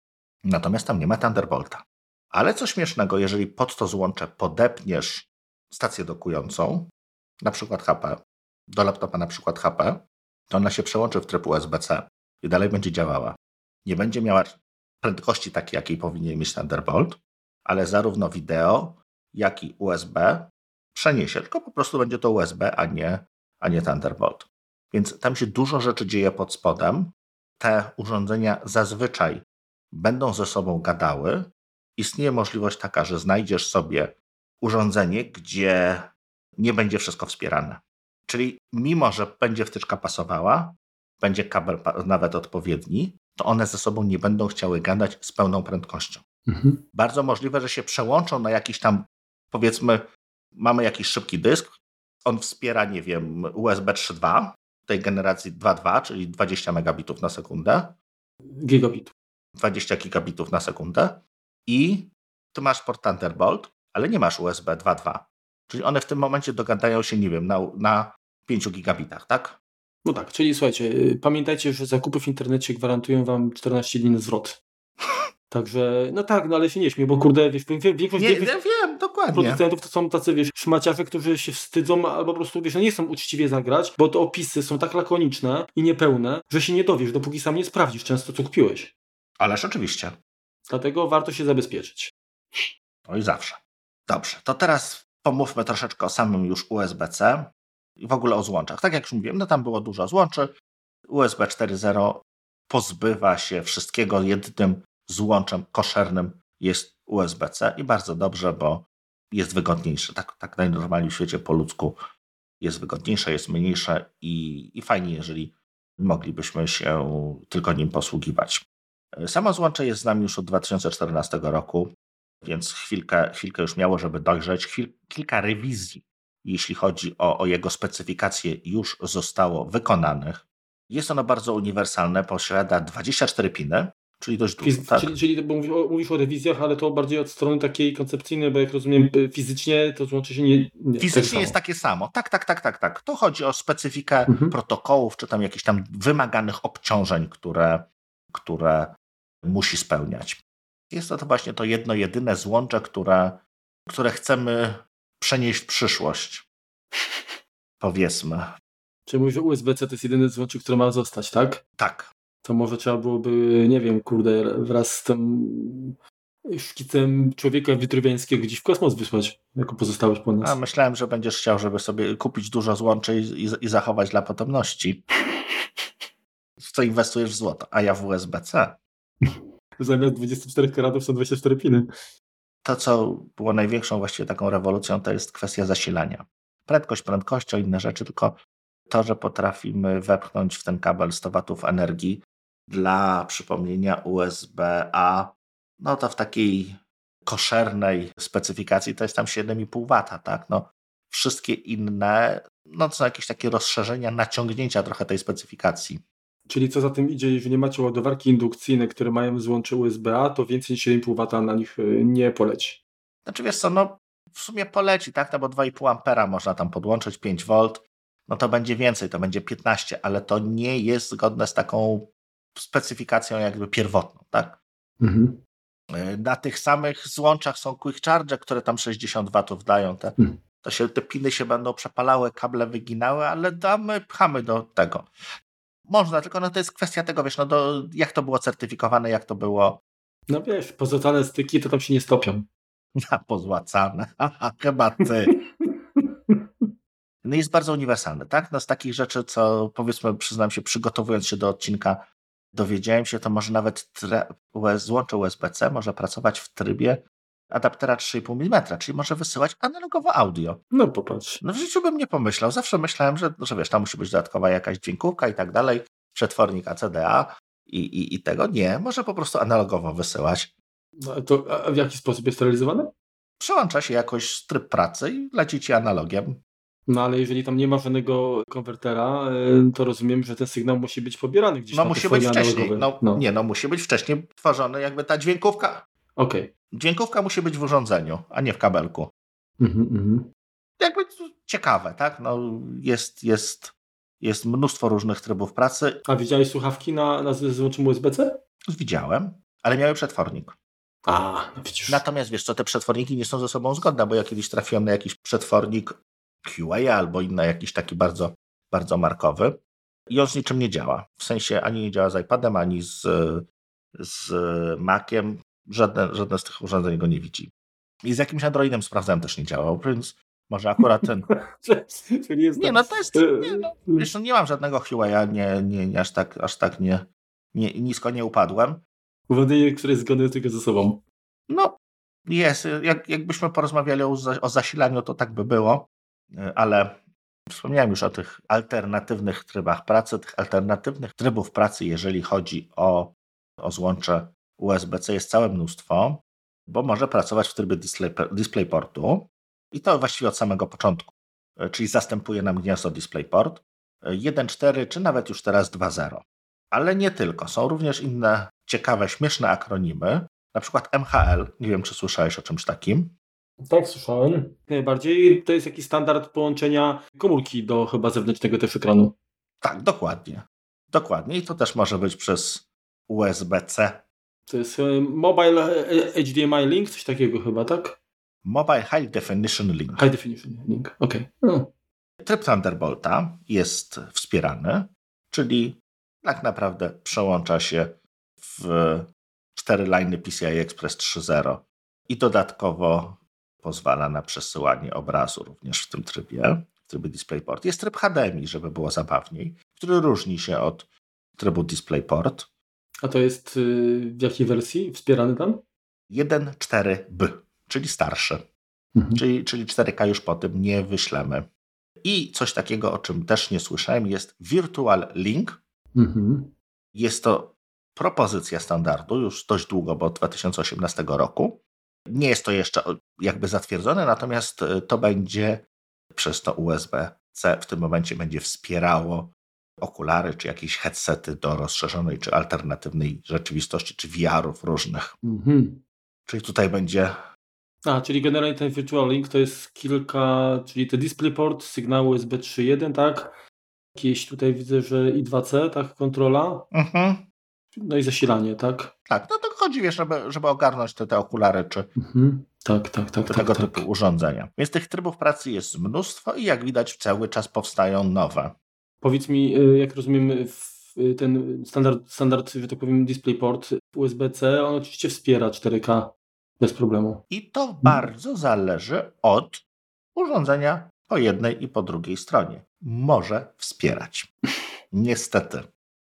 natomiast tam nie ma Thunderbolta. Ale co śmiesznego, jeżeli pod to złącze podepniesz stację dokującą, na przykład HP, do laptopa na przykład HP, to ona się przełączy w tryb USB-C i dalej będzie działała. Nie będzie miała prędkości takiej, jakiej powinien mieć Thunderbolt, ale zarówno wideo, jak i USB przeniesie, tylko po prostu będzie to USB, a nie, a nie Thunderbolt. Więc tam się dużo rzeczy dzieje pod spodem. Te urządzenia zazwyczaj będą ze sobą gadały. Istnieje możliwość taka, że znajdziesz sobie urządzenie, gdzie nie będzie wszystko wspierane. Czyli mimo, że będzie wtyczka pasowała, będzie kabel nawet odpowiedni, to one ze sobą nie będą chciały gadać z pełną prędkością. Mhm. Bardzo możliwe, że się przełączą na jakiś tam, powiedzmy, mamy jakiś szybki dysk, on wspiera, nie wiem, USB 3.2 tej generacji 2.2, czyli 20 megabitów na sekundę. Gigabitów. 20 gigabitów na sekundę. I ty masz port Thunderbolt, ale nie masz USB 2.2. Czyli one w tym momencie dogadają się, nie wiem, na, na 5 gigabitach, tak? No tak, czyli słuchajcie, y, pamiętajcie, że zakupy w internecie gwarantują wam 14 dni na zwrot. Także, no tak, no ale się nie śmiej, bo kurde, wiesz, większość... Nie, ja wiem, dokładnie. Producentów to są tacy, wiesz, szmaciarze, którzy się wstydzą albo po prostu, wiesz, no nie chcą uczciwie zagrać, bo te opisy są tak lakoniczne i niepełne, że się nie dowiesz, dopóki sam nie sprawdzisz często, co kupiłeś. Ależ oczywiście. Dlatego warto się zabezpieczyć. No i zawsze. Dobrze, to teraz pomówmy troszeczkę o samym już USB-C i w ogóle o złączach. Tak jak już mówiłem, no tam było dużo złączy. USB 4.0 pozbywa się wszystkiego. Jedynym złączem koszernym jest USB-C i bardzo dobrze, bo jest wygodniejsze. Tak, tak najnormalniej w świecie po ludzku jest wygodniejsze, jest mniejsze i, i fajnie, jeżeli moglibyśmy się tylko nim posługiwać. Samo złącze jest z nami już od 2014 roku, więc chwilkę, chwilkę już miało, żeby dojrzeć. Chwil, kilka rewizji, jeśli chodzi o, o jego specyfikację, już zostało wykonanych. Jest ono bardzo uniwersalne, posiada 24 piny, czyli dość dużo. Fiz- tak? Czyli, czyli bo mówisz o, mówisz o rewizjach, ale to bardziej od strony takiej koncepcyjnej, bo jak rozumiem, y, fizycznie to złącze się nie. nie fizycznie jest takie samo. Tak, tak, tak, tak, tak. To chodzi o specyfikę mhm. protokołów, czy tam jakichś tam wymaganych obciążeń, które, które musi spełniać. Jest to, to właśnie to jedno, jedyne złącze, które, które chcemy przenieść w przyszłość. Powiedzmy. Czy mówisz, że USB-C to jest jedyny złącze, które ma zostać, tak? Tak. To może trzeba byłoby, nie wiem, kurde, wraz z tym szkicem człowieka witrywiańskiego gdzieś w kosmos wysłać, jako pozostałość po nas. A myślałem, że będziesz chciał, żeby sobie kupić dużo złączy i, i, i zachować dla potomności. W co inwestujesz w złoto, a ja w USB-C. Zamiast 24 karatów są 24 piny. To, co było największą właściwie taką rewolucją, to jest kwestia zasilania. Prędkość prędkością, inne rzeczy, tylko to, że potrafimy wepchnąć w ten kabel 100 watów energii dla przypomnienia USB-A, no to w takiej koszernej specyfikacji to jest tam 7,5 W, tak? No, wszystkie inne, no to są jakieś takie rozszerzenia, naciągnięcia trochę tej specyfikacji. Czyli co za tym idzie, jeżeli nie macie ładowarki indukcyjne, które mają złącze USB-A, to więcej niż 7,5 W na nich y, nie poleci. Znaczy wiesz co, no w sumie poleci, tak, no bo 2,5 ampera można tam podłączyć, 5 V, no to będzie więcej, to będzie 15, ale to nie jest zgodne z taką specyfikacją jakby pierwotną, tak? Mhm. Y, na tych samych złączach są quick charge, które tam 60 W dają. Te, mhm. to się, te piny się będą przepalały, kable wyginały, ale damy, pchamy do tego. Można, tylko no to jest kwestia tego, wiesz, no do, jak to było certyfikowane, jak to było. No wiesz, pozłacane styki to tam się nie stopią. Ja pozłacane, chyba ty. No jest bardzo uniwersalny, tak? No z takich rzeczy, co powiedzmy, przyznam się, przygotowując się do odcinka, dowiedziałem się, to może nawet złącze USB-C może pracować w trybie adaptera 3,5 mm, czyli może wysyłać analogowo audio. No popatrz. No w życiu bym nie pomyślał. Zawsze myślałem, że, że wiesz, tam musi być dodatkowa jakaś dźwiękówka i tak dalej, przetwornik ACDA i, i, i tego nie. Może po prostu analogowo wysyłać. No, to, a w jaki sposób jest realizowane? Przełącza się jakoś tryb pracy i leci ci analogiem. No ale jeżeli tam nie ma żadnego konwertera, e, to rozumiem, że ten sygnał musi być pobierany gdzieś No musi być wcześniej. No, no, Nie, no musi być wcześniej tworzony jakby ta dźwiękówka. Okej. Okay. Dźwiękówka musi być w urządzeniu, a nie w kabelku. Mhm, mhm. Jakby ciekawe, tak? No, jest, jest, jest mnóstwo różnych trybów pracy. A widziałeś słuchawki na, na złączym USB-C? Widziałem, ale miały przetwornik. A, no widzisz. Natomiast wiesz co, te przetworniki nie są ze sobą zgodne, bo ja kiedyś trafiłem na jakiś przetwornik QA albo inny jakiś taki bardzo, bardzo markowy i on z niczym nie działa. W sensie ani nie działa z iPadem, ani z, z Maciem. Żadne, żadne z tych urządzeń go nie widzi. I z jakimś Androidem sprawdzałem też nie działał, więc może akurat ten. Czyli jest nie, no to jest. Nie, no, wiesz, no nie mam żadnego Huawei, nie, nie, nie, aż tak, aż tak nie, nie, nisko nie upadłem. Urządzenie, które jest zgodne tylko ze sobą. No, jest. Jak, jakbyśmy porozmawiali o, o zasilaniu, to tak by było, ale wspomniałem już o tych alternatywnych trybach pracy, tych alternatywnych trybów pracy, jeżeli chodzi o, o złącze USB-C, jest całe mnóstwo, bo może pracować w trybie display, DisplayPortu i to właściwie od samego początku, czyli zastępuje nam gniazdo DisplayPort 1.4 czy nawet już teraz 2.0. Ale nie tylko, są również inne ciekawe, śmieszne akronimy, na przykład MHL, nie wiem czy słyszałeś o czymś takim. Tak, słyszałem. Najbardziej to jest jakiś standard połączenia komórki do chyba zewnętrznego też ekranu. Tak, dokładnie. Dokładnie i to też może być przez USB-C. To jest e, Mobile e, HDMI Link, coś takiego chyba, tak? Mobile High Definition Link. High Definition Link, okej. Okay. No. Tryb Thunderbolta jest wspierany, czyli tak naprawdę przełącza się w cztery liny PCI Express 3.0 i dodatkowo pozwala na przesyłanie obrazu również w tym trybie, w trybie DisplayPort. Jest tryb HDMI, żeby było zabawniej, który różni się od trybu DisplayPort. A to jest y, w jakiej wersji wspierany tam? 1.4b, czyli starszy. Mhm. Czyli, czyli 4K już po tym nie wyślemy. I coś takiego, o czym też nie słyszałem, jest Virtual Link. Mhm. Jest to propozycja standardu już dość długo, bo od 2018 roku. Nie jest to jeszcze jakby zatwierdzone, natomiast e, to będzie przez to USB-C w tym momencie będzie wspierało okulary, czy jakieś headsety do rozszerzonej, czy alternatywnej rzeczywistości, czy VR-ów różnych. Mhm. Czyli tutaj będzie. A, czyli generalnie ten Virtual Link to jest kilka, czyli te DisplayPort, sygnał USB 3.1, tak? Jakieś tutaj widzę, że i 2C, tak, kontrola. Mhm. No i zasilanie, tak? Tak, no to chodzi, wiesz, żeby, żeby ogarnąć te, te okulary, czy mhm. tak, tak, tak, tego tak, typu tak. urządzenia. Więc tych trybów pracy jest mnóstwo i jak widać cały czas powstają nowe. Powiedz mi, y, jak rozumiem, y, ten standard, standard że tak powiem, DisplayPort USB-C, on oczywiście wspiera 4K bez problemu. I to bardzo zależy od urządzenia po jednej i po drugiej stronie. Może wspierać. Niestety.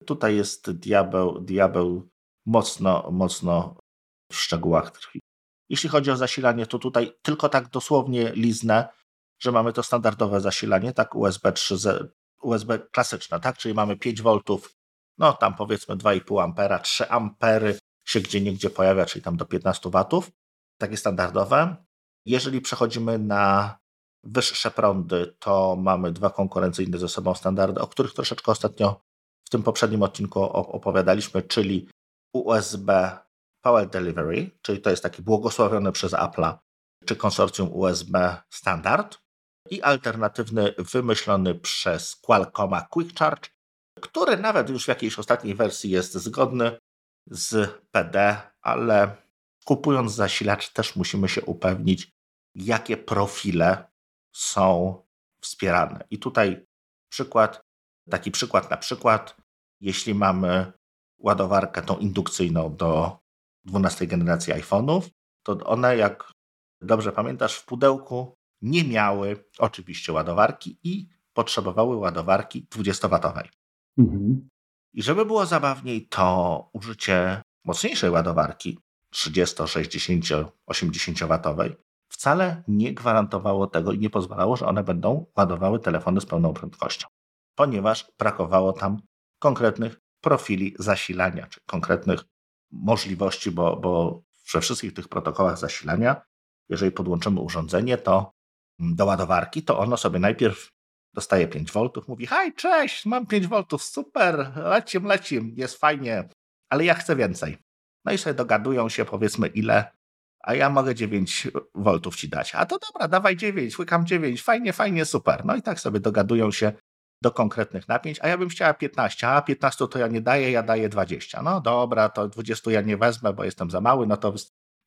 Tutaj jest diabeł, diabeł mocno, mocno w szczegółach tkwi. Jeśli chodzi o zasilanie, to tutaj tylko tak dosłownie liznę, że mamy to standardowe zasilanie, tak USB 3, USB klasyczne, tak, czyli mamy 5 V, no tam powiedzmy 2,5 ampera, 3 ampery się gdzie niegdzie pojawia, czyli tam do 15 W, takie standardowe. Jeżeli przechodzimy na wyższe prądy, to mamy dwa konkurencyjne ze sobą standardy, o których troszeczkę ostatnio w tym poprzednim odcinku opowiadaliśmy, czyli USB Power Delivery, czyli to jest taki błogosławiony przez Apple'a czy konsorcjum USB standard i alternatywny wymyślony przez Qualcomma Quick Charge, który nawet już w jakiejś ostatniej wersji jest zgodny z PD, ale kupując zasilacz też musimy się upewnić, jakie profile są wspierane. I tutaj przykład, taki przykład na przykład, jeśli mamy ładowarkę tą indukcyjną do 12 generacji iPhone'ów, to one, jak dobrze pamiętasz, w pudełku nie miały oczywiście ładowarki i potrzebowały ładowarki 20-watowej. Mhm. I żeby było zabawniej, to użycie mocniejszej ładowarki 30, 60, 80-watowej wcale nie gwarantowało tego i nie pozwalało, że one będą ładowały telefony z pełną prędkością, ponieważ brakowało tam konkretnych profili zasilania, czy konkretnych możliwości, bo, bo we wszystkich tych protokołach zasilania, jeżeli podłączymy urządzenie, to do ładowarki, to ono sobie najpierw dostaje 5 V, mówi: Hej, cześć, mam 5 V, super, lecim, lecim, jest fajnie, ale ja chcę więcej. No i sobie dogadują się, powiedzmy, ile, a ja mogę 9 V ci dać. A to dobra, dawaj 9, łykam 9, fajnie, fajnie, super. No i tak sobie dogadują się do konkretnych napięć, a ja bym chciała 15, a 15 to ja nie daję, ja daję 20. No dobra, to 20 ja nie wezmę, bo jestem za mały, no to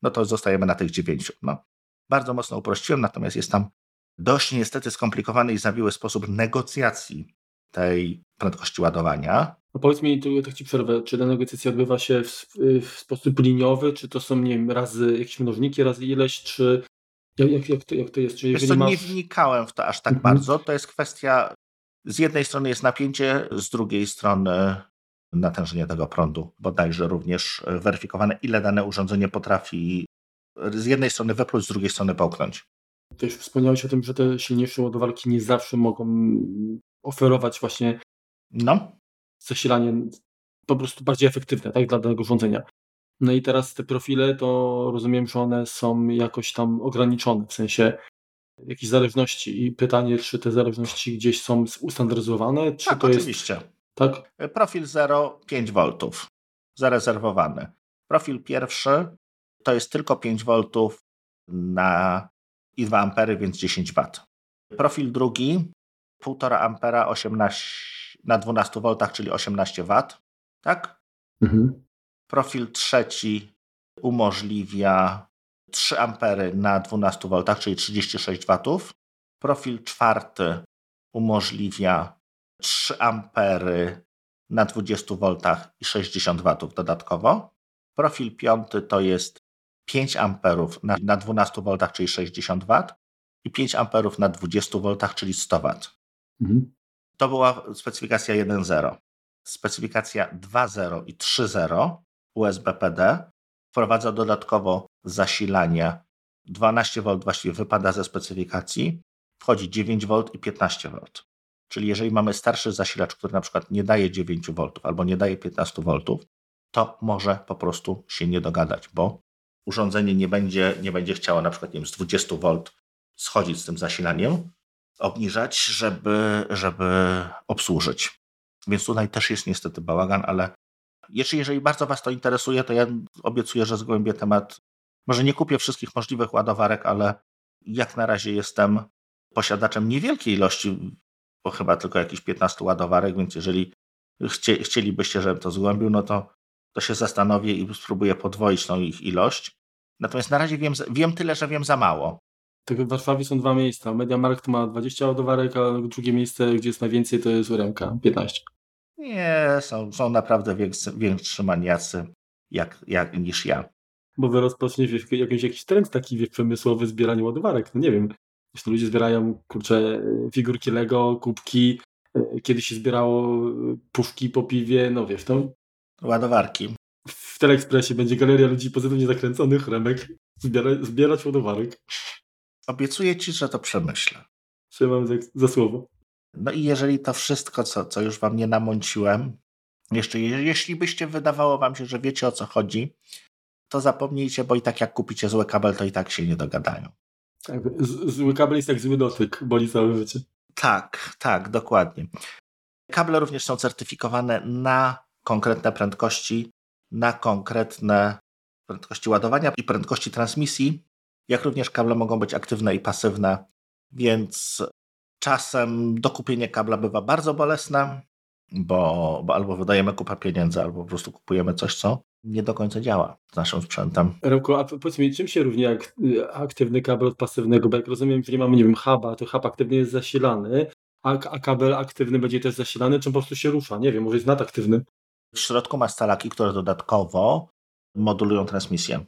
no to zostajemy na tych 9. No, bardzo mocno uprościłem, natomiast jest tam dość niestety skomplikowany i zawiły sposób negocjacji tej prędkości ładowania. No powiedz mi, tu tak ci przerwę, czy ta negocjacja odbywa się w, w, sposób liniowy, czy to są, nie wiem, razy jakieś mnożniki, razy ileś, czy jak, jak, jak, to, jak to jest? Czy Wiesz co, masz... nie wnikałem w to aż tak mhm. bardzo, to jest kwestia, z jednej strony jest napięcie, z drugiej strony natężenie tego prądu, bodajże również weryfikowane, ile dane urządzenie potrafi z jednej strony wepluć, z drugiej strony połknąć. Też wspomniałeś o tym, że te silniejsze ładowarki nie zawsze mogą oferować właśnie no. zasilanie po prostu bardziej efektywne tak, dla danego urządzenia. No i teraz te profile to rozumiem, że one są jakoś tam ograniczone, w sensie jakiejś zależności i pytanie, czy te zależności gdzieś są ustandaryzowane, czy tak, to oczywiście. jest... Tak, Profil 0, 5 V, zarezerwowany. Profil pierwszy to jest tylko 5 V na i 2 ampery, więc 10 W. Profil drugi 1,5 ampera 18, na 12 V, czyli 18 W. Tak? Mhm. Profil trzeci umożliwia 3 ampery na 12 V, czyli 36 W. Profil czwarty umożliwia 3 ampery na 20 V i 60 W dodatkowo. Profil piąty to jest 5 amperów na, na 12 V, czyli 60 W i 5 amperów na 20 V, czyli 100 W. Mhm. To była specyfikacja 1.0. Specyfikacja 2.0 i 3.0 USB PD wprowadza dodatkowo zasilanie 12 V właściwie wypada ze specyfikacji, wchodzi 9 V i 15 V. Czyli jeżeli mamy starszy zasilacz, który na przykład nie daje 9 V albo nie daje 15 V, to może po prostu się nie dogadać, bo urządzenie nie będzie, nie będzie chciało na przykład nie wiem, z 20 V schodzić z tym zasilaniem, obniżać, żeby, żeby obsłużyć. Więc tutaj też jest niestety bałagan, ale jeszcze jeżeli bardzo Was to interesuje, to ja obiecuję, że zgłębię temat. Może nie kupię wszystkich możliwych ładowarek, ale jak na razie jestem posiadaczem niewielkiej ilości, bo chyba tylko jakieś 15 ładowarek, więc jeżeli chcie, chcielibyście, żebym to zgłębił, no to, to się zastanowię i spróbuję podwoić tą ich ilość. Natomiast na razie wiem, wiem tyle, że wiem za mało. Tak w Warszawie są dwa miejsca. Mediamarkt ma 20 ładowarek, a drugie miejsce, gdzie jest najwięcej, to jest Uremka, 15. Nie, są, są naprawdę większy, większy maniacy jak, jak, niż ja. Bo wy rozpoczniecie jakiś, jakiś trend taki wiesz, przemysłowy zbierania ładowarek. No nie wiem. Jeśli ludzie zbierają kurczę, figurki Lego, kubki, e, kiedyś się zbierało e, puszki po piwie, no wiesz, to... Ładowarki. W Telekspresie będzie galeria ludzi pozytywnie zakręconych, remek, zbiera, zbierać ładowarek. Obiecuję ci, że to przemyślę. Trzymam za, za słowo. No i jeżeli to wszystko, co, co już wam nie namąciłem, jeszcze jeśli byście wydawało wam się, że wiecie o co chodzi, to zapomnijcie, bo i tak jak kupicie zły kabel, to i tak się nie dogadają. Tak, zły kabel jest jak zły dotyk, boli całe życie. Tak, tak, dokładnie. Kable również są certyfikowane na konkretne prędkości, na konkretne prędkości ładowania i prędkości transmisji, jak również kable mogą być aktywne i pasywne, więc czasem dokupienie kabla bywa bardzo bolesne, bo, bo albo wydajemy kupę pieniędzy, albo po prostu kupujemy coś, co nie do końca działa z naszym sprzętem. Remko, a powiedz mi, czym się różni jak, aktywny kabel od pasywnego? Bo jak rozumiem, że nie mamy, nie wiem, huba, to hub aktywny jest zasilany, a, a kabel aktywny będzie też zasilany, czy po prostu się rusza? Nie wiem, może jest nadaktywny. W środku ma stalaki, które dodatkowo modulują transmisję.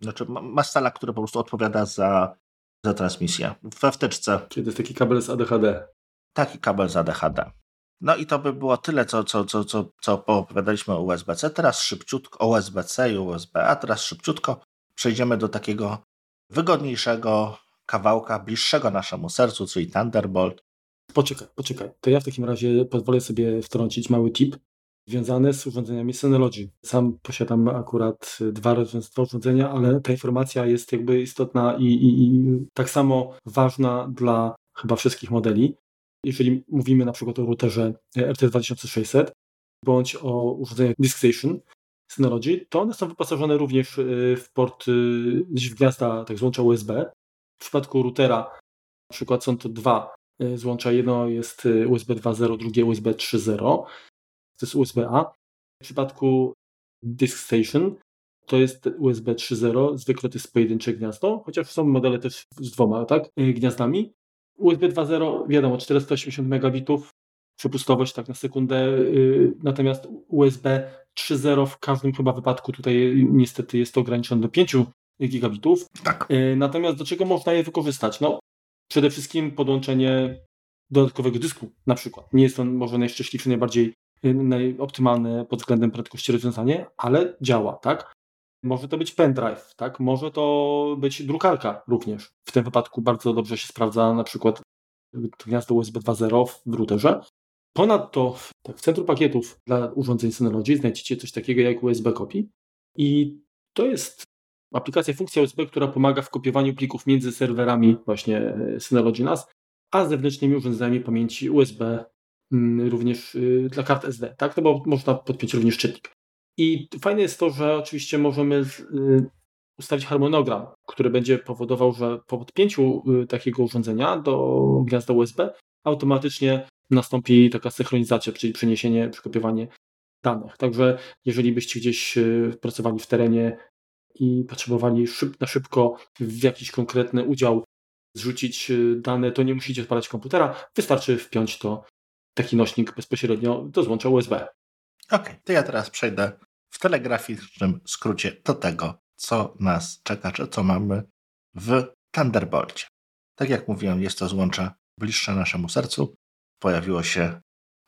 Znaczy ma stalak, który po prostu odpowiada za, za transmisję. We wtyczce. Czyli to jest taki kabel z ADHD. Taki kabel z ADHD. No i to by było tyle, co, co, co, co, co opowiadaliśmy o USB-C. Teraz szybciutko, o USB-C i USB, a teraz szybciutko przejdziemy do takiego wygodniejszego kawałka, bliższego naszemu sercu, czyli Thunderbolt. Poczekaj, poczekaj. To ja w takim razie pozwolę sobie wtrącić mały tip związany z urządzeniami Synology. Sam posiadam akurat dwa, dwa urządzenia, ale ta informacja jest jakby istotna i, i, i tak samo ważna dla chyba wszystkich modeli jeżeli mówimy na przykład o routerze RT2600 bądź o urządzeniach DiskStation Synology, to one są wyposażone również y, w port w gniazda, tak złącza USB. W przypadku routera na przykład są to dwa y, złącza. Jedno jest y, USB 2.0, drugie USB 3.0. To jest USB-A. W przypadku DiskStation to jest USB 3.0, zwykle to jest pojedyncze gniazdo, chociaż są modele też z dwoma tak, y, gniazdami. USB 2.0, wiadomo, 480 megabitów, przepustowość tak na sekundę, y, natomiast USB 3.0 w każdym chyba wypadku tutaj niestety jest to ograniczone do 5 gigabitów. Tak. Y, natomiast do czego można je wykorzystać? No, przede wszystkim podłączenie dodatkowego dysku na przykład. Nie jest to może najszczęśliwsze, najbardziej optymalne pod względem prędkości rozwiązanie, ale działa, tak? Może to być pendrive, tak? Może to być drukarka również. W tym wypadku bardzo dobrze się sprawdza na przykład gniazdo USB 2.0 w routerze. Ponadto tak, w centrum pakietów dla urządzeń Synology znajdziecie coś takiego jak USB Copy i to jest aplikacja, funkcja USB, która pomaga w kopiowaniu plików między serwerami właśnie e, Synology NAS, a zewnętrznymi urządzeniami pamięci USB również y, dla kart SD, tak? No bo można podpiąć również czytnik. I fajne jest to, że oczywiście możemy y, ustawić harmonogram, który będzie powodował, że po podpięciu y, takiego urządzenia do gniazda USB automatycznie nastąpi taka synchronizacja, czyli przeniesienie, przekopiowanie danych. Także jeżeli byście gdzieś pracowali w terenie i potrzebowali szyb, na szybko w jakiś konkretny udział zrzucić dane, to nie musicie odpalać komputera, wystarczy wpiąć to taki nośnik bezpośrednio do złącza USB. Okej, okay, to ja teraz przejdę w telegraficznym skrócie do tego, co nas czeka, czy co mamy w Thunderbolcie. Tak jak mówiłem, jest to złącze bliższe naszemu sercu. Pojawiło się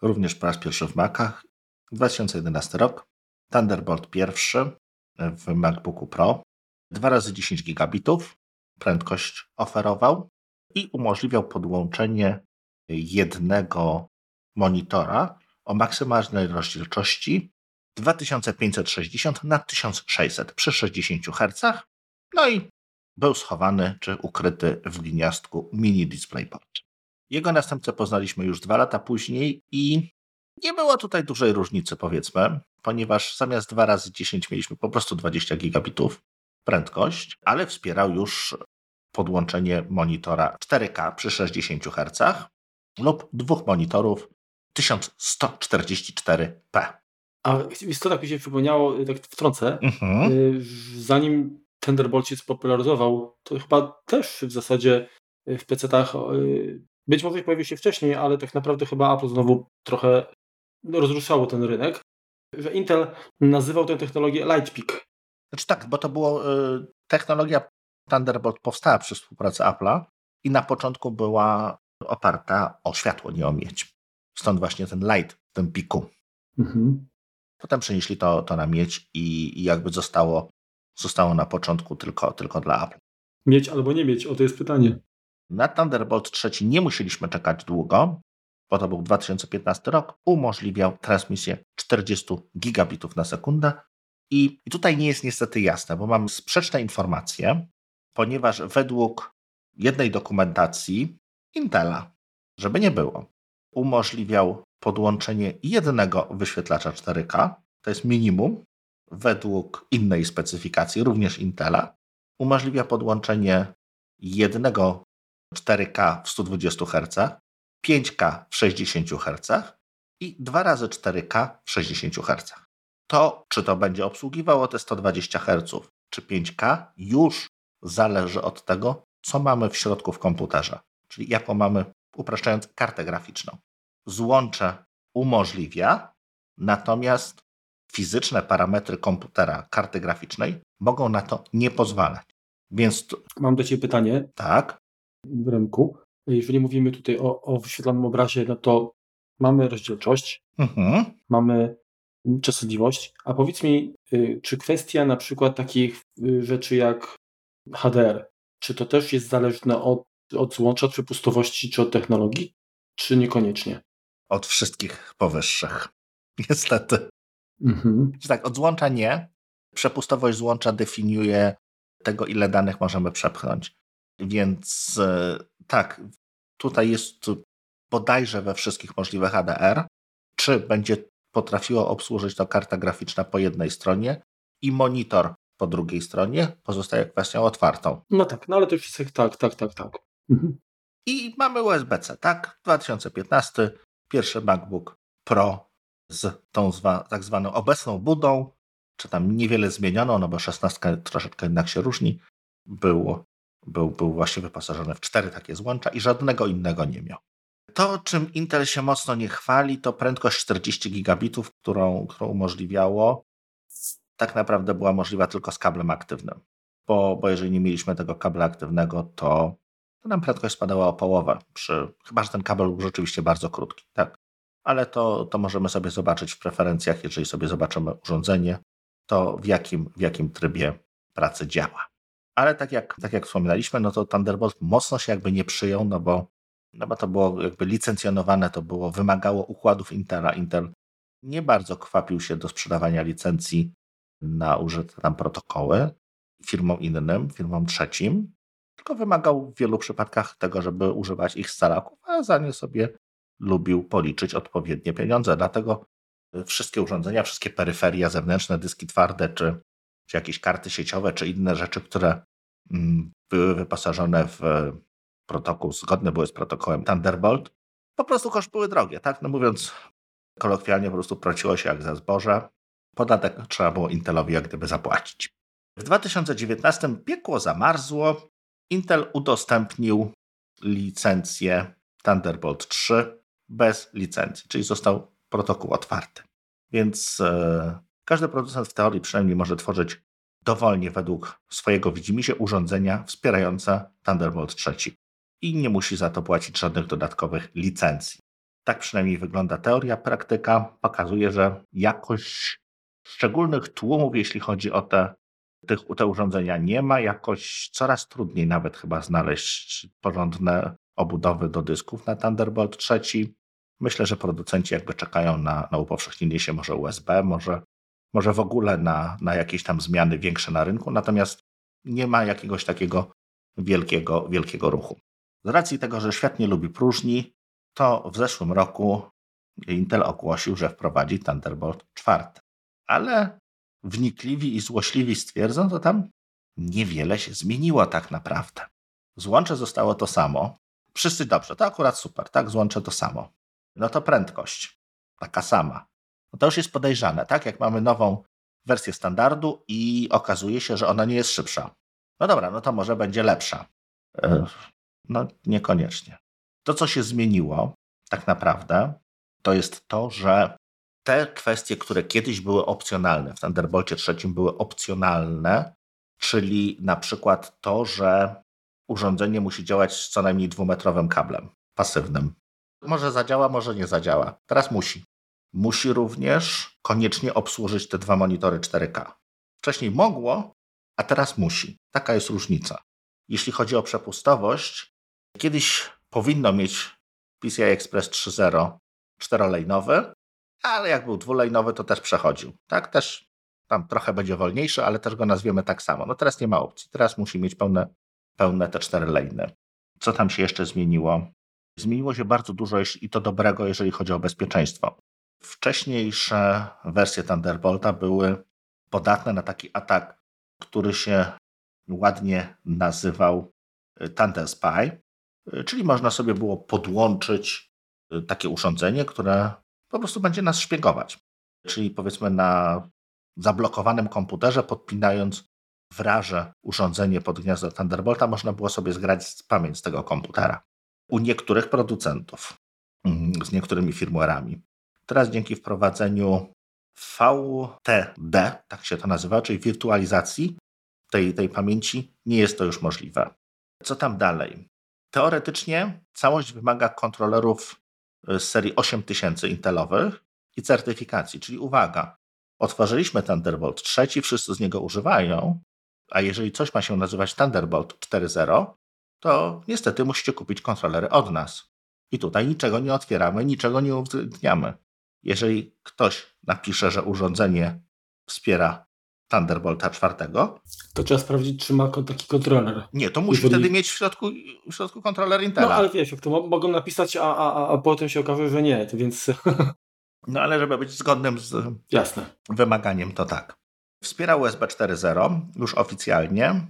również po raz pierwszy w Macach. 2011 rok. Thunderbolt pierwszy w MacBooku Pro. 2 razy 10 gigabitów prędkość oferował i umożliwiał podłączenie jednego monitora o maksymalnej rozdzielczości 2560 na 1600 przy 60 Hz. No i był schowany czy ukryty w gniazdku mini DisplayPort. Jego następcę poznaliśmy już dwa lata później i nie było tutaj dużej różnicy, powiedzmy, ponieważ zamiast 2 razy 10 mieliśmy po prostu 20 gigabitów prędkość, ale wspierał już podłączenie monitora 4K przy 60 Hz lub dwóch monitorów 1144p. A jest to tak mi się przypomniało, tak wtrącę, mhm. Y, zanim Thunderbolt się spopularyzował, to chyba też w zasadzie w PC-tach y, być może pojawił się wcześniej, ale tak naprawdę chyba Apple znowu trochę rozruszało ten rynek, że Intel nazywał tę technologię Lightpeak. Znaczy tak, bo to było y, technologia Thunderbolt powstała przy współpracy Apple'a i na początku była oparta o światło, nie o miedź. Stąd właśnie ten light w tym piku. Mhm. Potem przenieśli to, to na miedź i, i jakby zostało, zostało na początku tylko, tylko dla Apple. Mieć albo nie mieć, o to jest pytanie. Na Thunderbolt 3 nie musieliśmy czekać długo, bo to był 2015 rok, umożliwiał transmisję 40 gigabitów na sekundę. I, I tutaj nie jest niestety jasne, bo mam sprzeczne informacje, ponieważ według jednej dokumentacji Intela, żeby nie było, umożliwiał podłączenie jednego wyświetlacza 4K, to jest minimum, według innej specyfikacji, również Intela, umożliwia podłączenie jednego 4K w 120 Hz, 5K w 60 Hz i 2 razy 4K w 60 Hz. To, czy to będzie obsługiwało te 120 Hz, czy 5K, już zależy od tego, co mamy w środku w komputerze, czyli jaką mamy, upraszczając, kartę graficzną złącze umożliwia, natomiast fizyczne parametry komputera, karty graficznej mogą na to nie pozwalać. Więc. Mam do Ciebie pytanie. Tak. W ręku. Jeżeli mówimy tutaj o, o wyświetlanym obrazie, no to mamy rozdzielczość, mhm. mamy częstotliwość, a powiedz mi, y, czy kwestia na przykład takich y, rzeczy jak HDR, czy to też jest zależne od, od złącza, od przepustowości, czy od technologii, czy niekoniecznie? od wszystkich powyższych. Niestety. Mhm. Tak, od złącza nie. Przepustowość złącza definiuje tego, ile danych możemy przepchnąć. Więc e, tak, tutaj jest bodajże we wszystkich możliwych ADR. Czy będzie potrafiło obsłużyć to karta graficzna po jednej stronie i monitor po drugiej stronie, pozostaje kwestią otwartą. No tak, no ale to już jest tak, tak, tak, tak. Mhm. I mamy USB-C, tak? 2015 pierwszy MacBook Pro z tą zwa, tak zwaną obecną budą czy tam niewiele zmieniono, no bo 16 troszeczkę jednak się różni, był, był, był właśnie wyposażony w cztery takie złącza i żadnego innego nie miał. To, czym Intel się mocno nie chwali, to prędkość 40 gigabitów, którą, którą umożliwiało. Tak naprawdę była możliwa tylko z kablem aktywnym, bo, bo jeżeli nie mieliśmy tego kabla aktywnego, to, to nam prędkość spadała o połowę, przy, chyba że ten kabel był rzeczywiście bardzo krótki. Tak? Ale to, to możemy sobie zobaczyć w preferencjach, jeżeli sobie zobaczymy urządzenie, to w jakim, w jakim trybie pracy działa. Ale tak jak, tak jak wspominaliśmy, no to Thunderbolt mocno się jakby nie przyjął, no bo, no bo to było jakby licencjonowane, to było, wymagało układów Intela. Intel nie bardzo kwapił się do sprzedawania licencji na użyte tam protokoły firmom innym, firmom trzecim, tylko wymagał w wielu przypadkach tego, żeby używać ich scalaków, a za nie sobie lubił policzyć odpowiednie pieniądze. Dlatego wszystkie urządzenia, wszystkie peryferia zewnętrzne, dyski twarde, czy, czy jakieś karty sieciowe, czy inne rzeczy, które mm, były wyposażone w protokół, zgodne były z protokołem Thunderbolt, po prostu koszt były drogie, tak? No mówiąc kolokwialnie, po prostu płaciło się jak za zboże. Podatek trzeba było Intelowi jak gdyby zapłacić. W 2019 piekło zamarzło. Intel udostępnił licencję Thunderbolt 3 bez licencji, czyli został protokół otwarty. Więc e, każdy producent w teorii przynajmniej może tworzyć dowolnie według swojego widzimisię urządzenia wspierające Thunderbolt 3 i nie musi za to płacić żadnych dodatkowych licencji. Tak przynajmniej wygląda teoria. Praktyka pokazuje, że jakość szczególnych tłumów, jeśli chodzi o te, tych, te urządzenia, nie ma. Jakoś coraz trudniej nawet chyba znaleźć porządne obudowy do dysków na Thunderbolt 3. Myślę, że producenci jakby czekają na, na upowszechnienie się może USB, może, może w ogóle na, na jakieś tam zmiany większe na rynku, natomiast nie ma jakiegoś takiego wielkiego, wielkiego ruchu. Z racji tego, że świat nie lubi próżni, to w zeszłym roku Intel ogłosił, że wprowadzi Thunderbolt 4. Ale wnikliwi i złośliwi stwierdzą, że tam niewiele się zmieniło tak naprawdę. Złącze zostało to samo. Wszyscy dobrze, to akurat super, tak? Złącze to samo no to prędkość taka sama. No to już jest podejrzane, tak? Jak mamy nową wersję standardu i okazuje się, że ona nie jest szybsza. No dobra, no to może będzie lepsza. E, no niekoniecznie. To, co się zmieniło tak naprawdę, to jest to, że te kwestie, które kiedyś były opcjonalne, w Thunderbolcie trzecim były opcjonalne, czyli na przykład to, że urządzenie musi działać z co najmniej dwumetrowym kablem pasywnym. Może zadziała, może nie zadziała. Teraz musi. Musi również koniecznie obsłużyć te dwa monitory 4K. Wcześniej mogło, a teraz musi. Taka jest różnica. Jeśli chodzi o przepustowość, kiedyś powinno mieć PCI Express 3.0 czterolejnowy, ale jak był dwulejnowy, to też przechodził. Tak, też tam trochę będzie wolniejszy, ale też go nazwiemy tak samo. No teraz nie ma opcji. Teraz musi mieć pełne, pełne te cztery. Co tam się jeszcze zmieniło? Zmieniło się bardzo dużo i to dobrego, jeżeli chodzi o bezpieczeństwo. Wcześniejsze wersje Thunderbolta były podatne na taki atak, który się ładnie nazywał y, Thunder Spy, y, czyli można sobie było podłączyć y, takie urządzenie, które po prostu będzie nas szpiegować. Czyli powiedzmy na zablokowanym komputerze, podpinając wraże urządzenie pod gniazdo Thunderbolta, można było sobie zgrać pamięć z tego komputera u niektórych producentów mm, z niektórymi firmware'ami. Teraz dzięki wprowadzeniu VTD, tak się to nazywa, czyli wirtualizacji tej, tej pamięci, nie jest to już możliwe. Co tam dalej? Teoretycznie całość wymaga kontrolerów z serii 8000 Intelowych i certyfikacji, czyli uwaga, otworzyliśmy Thunderbolt 3, wszyscy z niego używają, a jeżeli coś ma się nazywać Thunderbolt 4.0, to niestety musicie kupić kontrolery od nas. I tutaj niczego nie otwieramy, niczego nie uwzględniamy. Jeżeli ktoś napisze, że urządzenie wspiera Thunderbolta 4, to trzeba sprawdzić, czy ma taki kontroler. Nie, to musi Jeżeli... wtedy mieć w środku, w środku kontroler Intela. No ale wiesz, jak to mogą napisać, a, a, a potem się okaże, że nie, więc... No ale żeby być zgodnym z Jasne. wymaganiem, to tak. Wspiera USB 4.0 już oficjalnie.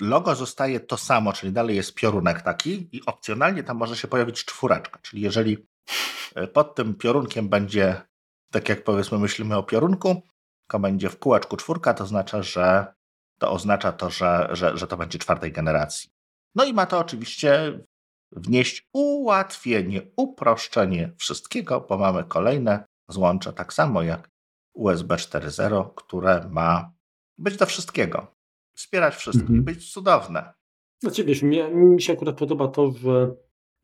Logo zostaje to samo, czyli dalej jest piorunek taki i opcjonalnie tam może się pojawić czwóreczka, czyli jeżeli e, pod tym piorunkiem będzie, tak jak powiedzmy myślimy o piorunku, komendzie w kółeczku czwórka, to oznacza, że to oznacza to, że, że, że to będzie czwartej generacji. No i ma to oczywiście wnieść ułatwienie, uproszczenie wszystkiego, bo mamy kolejne złącze, tak samo jak USB 4.0, które ma być do wszystkiego, wspierać wszystkich, mhm. być cudowne. Znaczy wiesz, mnie, mi się akurat podoba to, że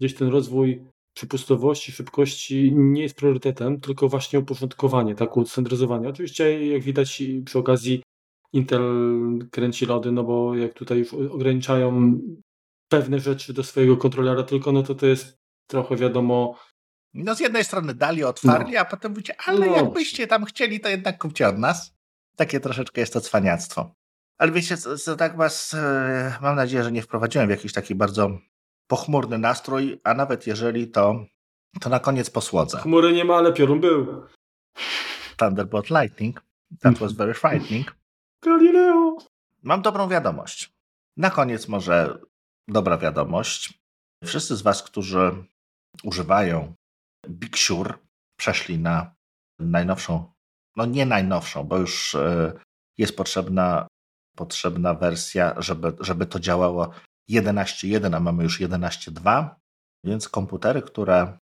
gdzieś ten rozwój przepustowości, szybkości nie jest priorytetem, tylko właśnie uporządkowanie, tak, ustandaryzowanie. Oczywiście jak widać przy okazji Intel kręci lody, no bo jak tutaj już ograniczają pewne rzeczy do swojego kontrolera tylko, no to to jest trochę wiadomo. No z jednej strony dali, otwarli, no. a potem mówicie, ale no. jakbyście tam chcieli, to jednak kupcie od nas. Takie troszeczkę jest to cwaniactwo. Ale wiecie, co, co tak was, e, mam nadzieję, że nie wprowadziłem w jakiś taki bardzo pochmurny nastrój, a nawet jeżeli to, to na koniec posłodzę. Chmury nie ma, ale piorun był. Thunderbolt Lightning. That was very frightening. Galileo. Mam dobrą wiadomość. Na koniec może dobra wiadomość. Wszyscy z Was, którzy używają Big Sur, przeszli na najnowszą, no nie najnowszą, bo już e, jest potrzebna, potrzebna wersja, żeby, żeby to działało 11.1, a mamy już 11.2, więc komputery, które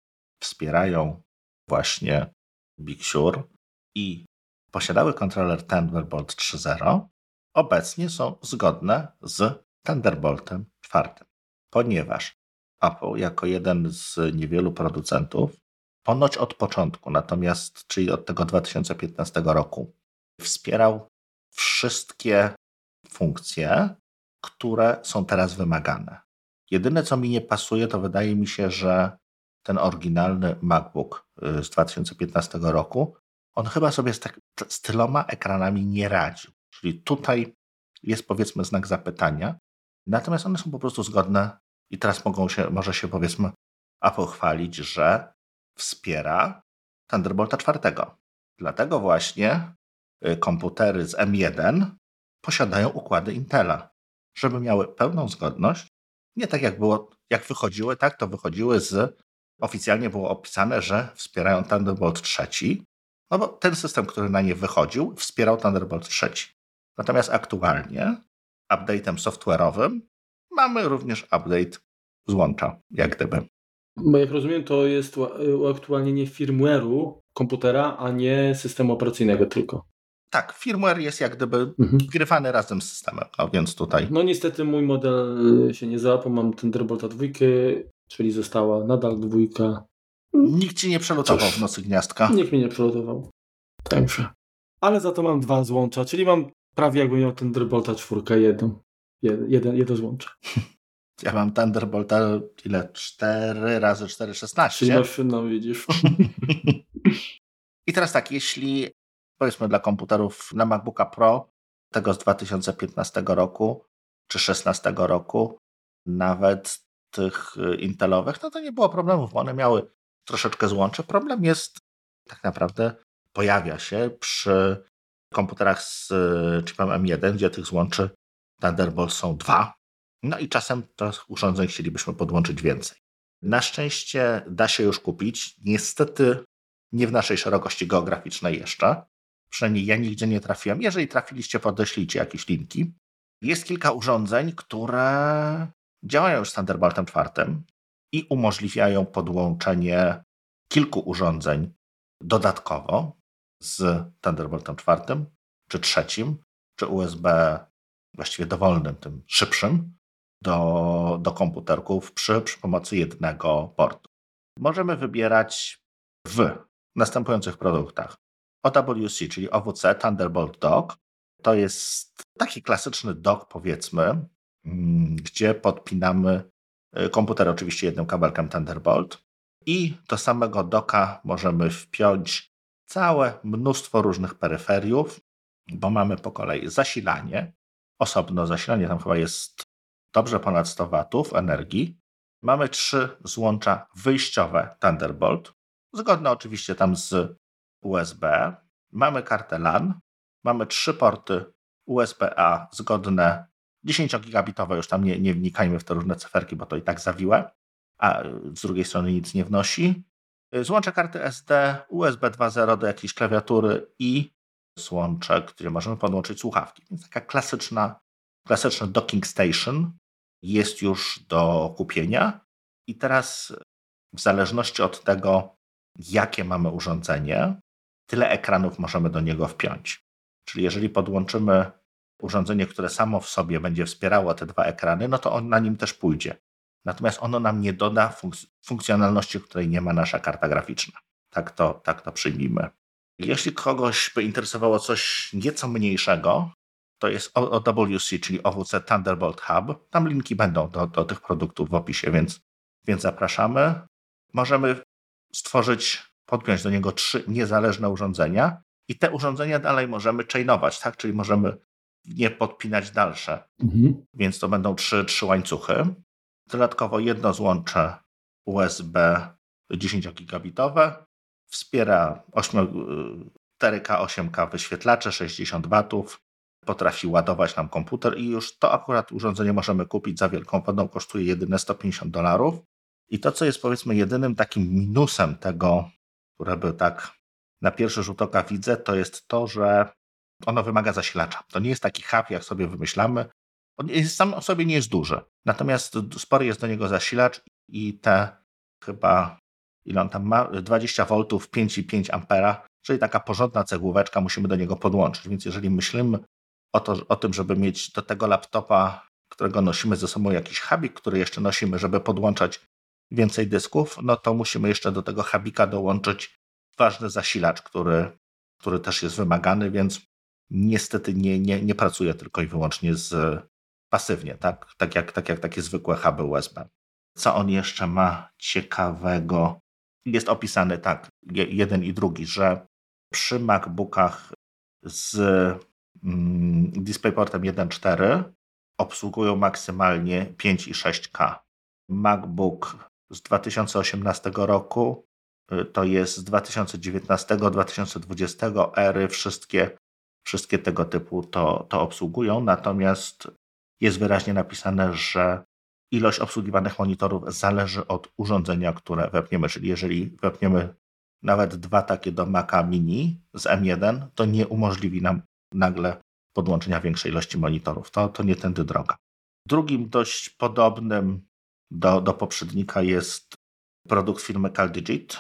wspierają właśnie Big Sur i posiadały kontroler Thunderbolt 3.0, obecnie są zgodne z Thunderboltem czwartym, ponieważ Apple jako jeden z niewielu producentów, ponoć od początku, natomiast czyli od tego 2015 roku, wspierał wszystkie funkcje, które są teraz wymagane. Jedyne, co mi nie pasuje, to wydaje mi się, że ten oryginalny MacBook y, z 2015 roku, on chyba sobie z, tak, z tyloma ekranami nie radził. Czyli tutaj jest powiedzmy znak zapytania, Natomiast one są po prostu zgodne i teraz mogą się, może się powiedzmy Apple chwalić, że wspiera Thunderbolta 4. Dlatego właśnie y, komputery z M1 posiadają układy Intela, żeby miały pełną zgodność. Nie tak jak było, jak wychodziły, tak to wychodziły z oficjalnie było opisane, że wspierają Thunderbolt 3, no bo ten system, który na nie wychodził, wspierał Thunderbolt 3. Natomiast aktualnie update'em software'owym mamy również update złącza, jak gdyby. Bo jak rozumiem, to jest uaktualnienie firmware'u komputera, a nie systemu operacyjnego tylko. Tak, firmware jest jak gdyby mhm. wgrywany razem z systemem, no więc tutaj. No niestety mój model się nie załapał, mam Thunderbolta dwójkę, czyli została nadal dwójka. Nikt ci nie przelotował w nocy gniazdka. Nikt mnie nie przelotował. Także. Ale za to mam dwa złącza, czyli mam prawie jakbym miał Thunderbolta czwórkę, jedną. Jeden, jedno złącze. Ja mam Thunderbolta ile? 4 razy 4, 16. No, no widzisz. I teraz tak, jeśli powiedzmy dla komputerów na MacBooka Pro, tego z 2015 roku czy 16 roku, nawet tych y, intelowych, no to nie było problemów, bo one miały troszeczkę złącze. Problem jest tak naprawdę pojawia się przy komputerach z e, chipem M1, gdzie tych złączy Thunderbolt są dwa. No i czasem tych urządzeń chcielibyśmy podłączyć więcej. Na szczęście da się już kupić. Niestety nie w naszej szerokości geograficznej jeszcze. Przynajmniej ja nigdzie nie trafiłem. Jeżeli trafiliście, podeślijcie jakieś linki. Jest kilka urządzeń, które działają już z Thunderboltem czwartym i umożliwiają podłączenie kilku urządzeń dodatkowo z Thunderboltem czwartym, czy trzecim, czy USB właściwie dowolnym, tym szybszym, do, do komputerków przy, przy pomocy jednego portu. Możemy wybierać w następujących produktach. OWC, czyli OWC Thunderbolt Dock. To jest taki klasyczny dock, powiedzmy, mm, gdzie podpinamy y, komputer oczywiście jednym kabelkiem Thunderbolt i do samego doka możemy wpiąć całe mnóstwo różnych peryferiów, bo mamy po kolei zasilanie, osobno zasilanie, tam chyba jest dobrze ponad 100 watów energii. Mamy trzy złącza wyjściowe Thunderbolt, zgodne oczywiście tam z USB. Mamy kartę LAN, mamy trzy porty USB-A zgodne 10-gigabitowe, już tam nie, nie wnikajmy w te różne cyferki, bo to i tak zawiłe, a z drugiej strony nic nie wnosi. Złącze karty SD, USB 2.0 do jakiejś klawiatury i złącze, gdzie możemy podłączyć słuchawki. Więc taka klasyczna, klasyczna docking station jest już do kupienia. I teraz w zależności od tego, jakie mamy urządzenie, tyle ekranów możemy do niego wpiąć. Czyli jeżeli podłączymy urządzenie, które samo w sobie będzie wspierało te dwa ekrany, no to on na nim też pójdzie. Natomiast ono nam nie doda funk funkcjonalności, której nie ma nasza karta graficzna. Tak to, tak to przyjmijmy. Jeśli kogoś by interesowało coś nieco mniejszego, to jest OWC, czyli OWC Thunderbolt Hub. Tam linki będą do, do tych produktów w opisie, więc, więc zapraszamy. Możemy stworzyć, podpiąć do niego trzy niezależne urządzenia i te urządzenia dalej możemy chainować, tak? czyli możemy nie podpinać dalsze. Mhm. Więc to będą trzy, trzy łańcuchy. Dodatkowo jedno złącze USB 10 gigabitowe. Wspiera 8, 4K, 8K wyświetlacze, 60 watów. Potrafi ładować nam komputer i już to akurat urządzenie możemy kupić za wielką wodą. Kosztuje jedyne 150 dolarów. I to, co jest powiedzmy jedynym takim minusem tego, które by tak na pierwszy rzut oka widzę, to jest to, że ono wymaga zasilacza. To nie jest taki hub, jak sobie wymyślamy. On jest, sam o sobie nie jest duży. Natomiast spory jest do niego zasilacz i te chyba, ile on tam ma? 20 V, 5,5 ampera, czyli taka porządna cegłóweczka musimy do niego podłączyć. Więc jeżeli myślimy o, to, o tym, żeby mieć do tego laptopa, którego nosimy ze sobą jakiś hubik, który jeszcze nosimy, żeby podłączać więcej dysków, no to musimy jeszcze do tego hubika dołączyć ważny zasilacz, który, który też jest wymagany, więc niestety nie, nie, nie pracuje tylko i wyłącznie z pasywnie, tak? Tak jak, tak jak takie zwykłe huby USB. Co on jeszcze ma ciekawego? Jest opisany tak, jeden i drugi, że przy MacBookach z mm, DisplayPortem 1.4 obsługują maksymalnie 5 i 6K. MacBook z 2018 roku y, to jest z 2019-2020 ery wszystkie wszystkie tego typu to, to obsługują, natomiast jest wyraźnie napisane, że ilość obsługiwanych monitorów zależy od urządzenia, które wepniemy, czyli jeżeli wepniemy nawet dwa takie do Maca Mini z M1, to nie umożliwi nam nagle podłączenia większej ilości monitorów. To, to nie tędy droga. Drugim dość podobnym do, do poprzednika jest produkt firmy CalDigit.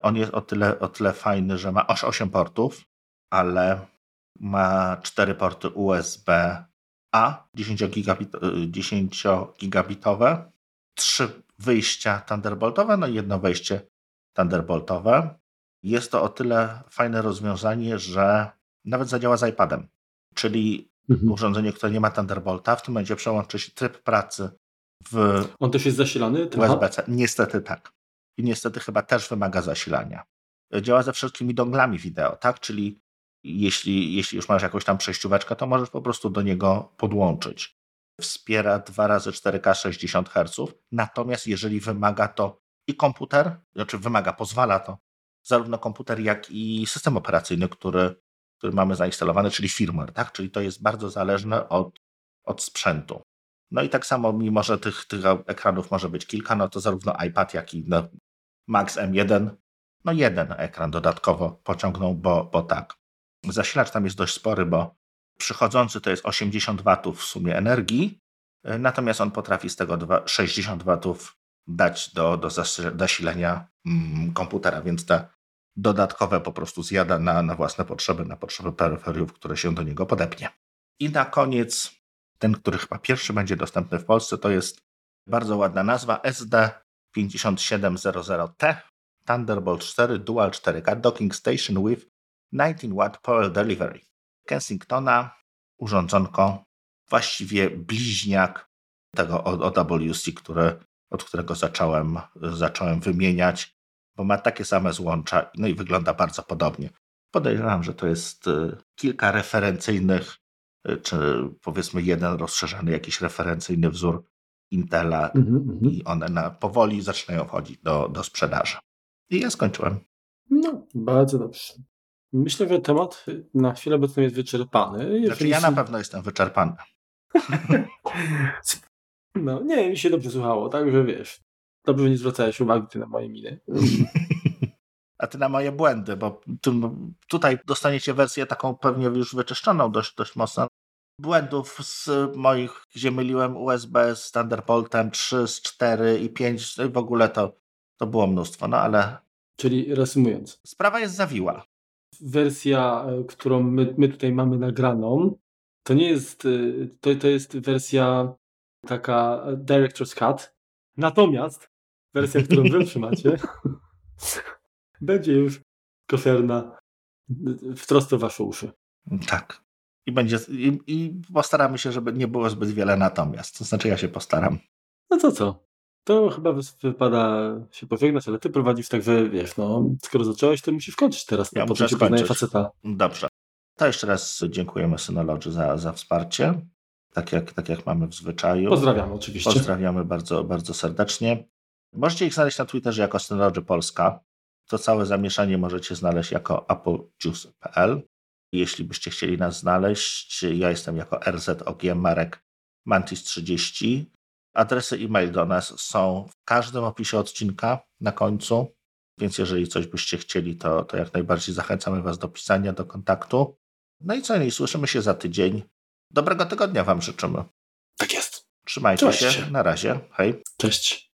On jest o tyle, o tyle fajny, że ma aż 8 portów, ale ma cztery porty USB-A 10, gigabitowe, trzy wyjścia Thunderboltowe, no i jedno wejście Thunderboltowe. Jest to o tyle fajne rozwiązanie, że nawet zadziała z iPadem, czyli mhm. urządzenie, które nie ma Thunderbolta, w tym momencie przełączy się tryb pracy w. On też jest zasilany? USB-C. Niestety tak. I niestety chyba też wymaga zasilania. Działa ze wszystkimi donglami wideo, tak? Czyli jeśli, jeśli już masz jakąś tam przejścióweczkę, to możesz po prostu do niego podłączyć. Wspiera 2 razy 4K 60 Hz, natomiast jeżeli wymaga to i komputer, znaczy wymaga, pozwala to zarówno komputer, jak i system operacyjny, który, który mamy zainstalowany, czyli firmware, tak? Czyli to jest bardzo zależne od, od sprzętu. No i tak samo, mimo że tych, tych ekranów może być kilka, no to zarówno iPad, jak i no, Max M1, no jeden ekran dodatkowo pociągnął, bo, bo tak. Zasilacz tam jest dość spory, bo przychodzący to jest 80 watów w sumie energii, e, natomiast on potrafi z tego 60 watów dać do, do zasilenia mm, komputera, więc te dodatkowe po prostu zjada na, na własne potrzeby, na potrzeby peryferiów, które się do niego podepnie. I na koniec ten, który chyba pierwszy będzie dostępny w Polsce, to jest bardzo ładna nazwa SD5700T Thunderbolt 4 Dual 4K Docking Station with 19 Watt Power Delivery. Kensingtona, urządzonko, właściwie bliźniak tego OWC, który, od którego zacząłem, zacząłem wymieniać, bo ma takie same złącza, no i wygląda bardzo podobnie. Podejrzewam, że to jest y, kilka referencyjnych, czy powiedzmy jeden rozszerzony jakiś referencyjny wzór Intela mm -hmm. i one na, powoli zaczynają wchodzić do, do sprzedaży. I ja skończyłem. No, bardzo dobrze. Myślę, że temat na chwilę obecną jest wyczerpany. Znaczy ja na pewno jestem wyczerpany. no, nie, mi się dobrze słuchało, tak, że wiesz. Dobrze, że nie zwracałeś uwagi na moje miny. a ty na moje błędy, bo tutaj dostaniecie wersję taką pewnie już wyczyszczoną dość, dość mocno. Błędów z moich, gdzie myliłem USB z Thunderboltem 3, z 4 i 5, no w ogóle to, to było mnóstwo, no ale... Czyli reasumując. Sprawa jest zawiła. Wersja, e, którą my, my tutaj mamy nagraną, to nie jest, e, to, to jest wersja taka Director's Cut, natomiast wersja, którą wy otrzymacie, będzie już koszerna w trosce wasze uszy. Tak. I, będzie, i, I postaramy się, żeby nie było zbyt wiele natomiast. To znaczy ja się postaram. No to co? To chyba wypada się pożegnać, ale ty prowadzisz także, wiesz, no, skoro zacząłeś, to musisz kończyć teraz. Ja muszę skończyć. Faceta. Dobrze. To jeszcze raz dziękujemy Synology za, za wsparcie. Tak jak, tak jak mamy w zwyczaju. Pozdrawiamy oczywiście. Pozdrawiamy bardzo, bardzo serdecznie. Możecie ich znaleźć na Twitterze jako Synology Polska. To całe zamieszanie możecie znaleźć jako applejuice.pl. Jeśli byście chcieli nas znaleźć, ja jestem jako RZOG Marek Mantis30. Adresy e-mail do nas są w każdym opisie odcinka na końcu, więc jeżeli coś byście chcieli, to, to jak najbardziej zachęcamy Was do pisania, do kontaktu. No i co, nie słyszymy się za tydzień. Dobrego tygodnia Wam życzymy. Tak jest. Trzymajcie Cześć. się. Na razie. Hej. Cześć.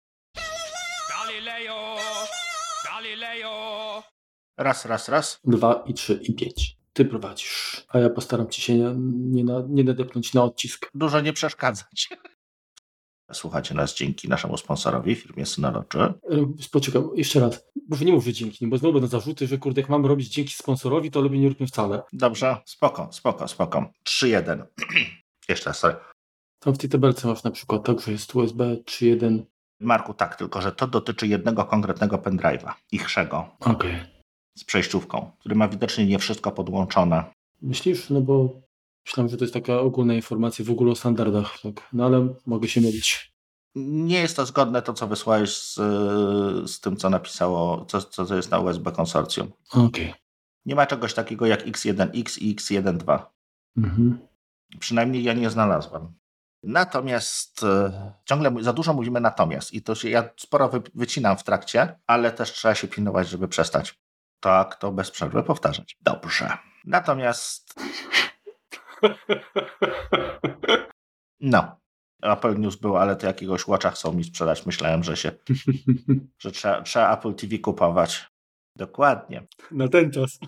Raz, raz, raz. Dwa i trzy i pięć. Ty prowadzisz, a ja postaram ci się nie, nie, na, nie nadepnąć na odcisk. Dużo nie przeszkadzać. Słuchacie nas dzięki naszemu sponsorowi, firmie Synology. E, poczekaj, jeszcze raz. Bo nie mówię dzięki, bo znowu będą zarzuty, że kurde, jak mam robić dzięki sponsorowi, to lepiej nie róbmy wcale. Dobrze, spoko, spoko, spoko. 3-1. jeszcze raz, sorry. Tam w tej tabelce masz na przykład tak, że jest USB 3.1. Marku, tak, tylko że to dotyczy jednego konkretnego pendrive'a, ichszego. Okej. Okay z przejściówką, który ma widocznie nie wszystko podłączone. Myślisz? No bo myślałem, że to jest taka ogólna informacja w ogóle o standardach, tak. no ale mogę się mylić. Nie jest to zgodne to, co wysłałeś z, z tym, co napisało, co, co jest na USB konsorcjum. Okej. Okay. Nie ma czegoś takiego jak X1X i X12. Mhm. Przynajmniej ja nie znalazłem. Natomiast e, ciągle za dużo mówimy natomiast i to się ja sporo wy, wycinam w trakcie, ale też trzeba się pilnować, żeby przestać tak to bez przerwy powtarzać. Dobrze. Natomiast. No. Apple News był, ale to jakiegoś Watcha chcą mi sprzedać. Myślałem, że się, że trzeba, trzeba Apple TV kupować. Dokładnie. Na ten czas.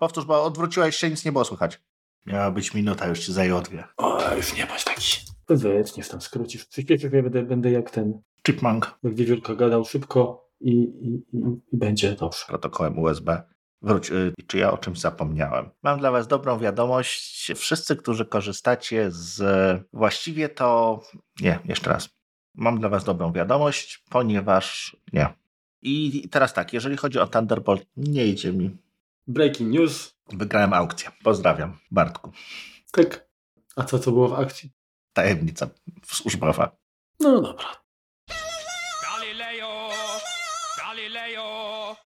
Powtórz, bo odwróciłeś się, nic nie było słychać. Miała być minuta, już ci zajęło dwie. O, już nie bądź taki. Weź, niech tam skrócisz. Przyspieszysz, ja będę, będę jak ten... Chipmunk. Jak wiewiórka gadał szybko i, i, i będzie dobrze. Protokołem USB. Wróć, y, czy ja o czymś zapomniałem? Mam dla Was dobrą wiadomość. Wszyscy, którzy korzystacie z. Właściwie to. Nie, jeszcze raz. Mam dla Was dobrą wiadomość, ponieważ. Nie. I teraz tak, jeżeli chodzi o Thunderbolt, nie idzie mi. Breaking news. Wygrałem aukcję. Pozdrawiam, Bartku. Tak. A co, co było w akcji? Tajemnica służbowa. No dobra.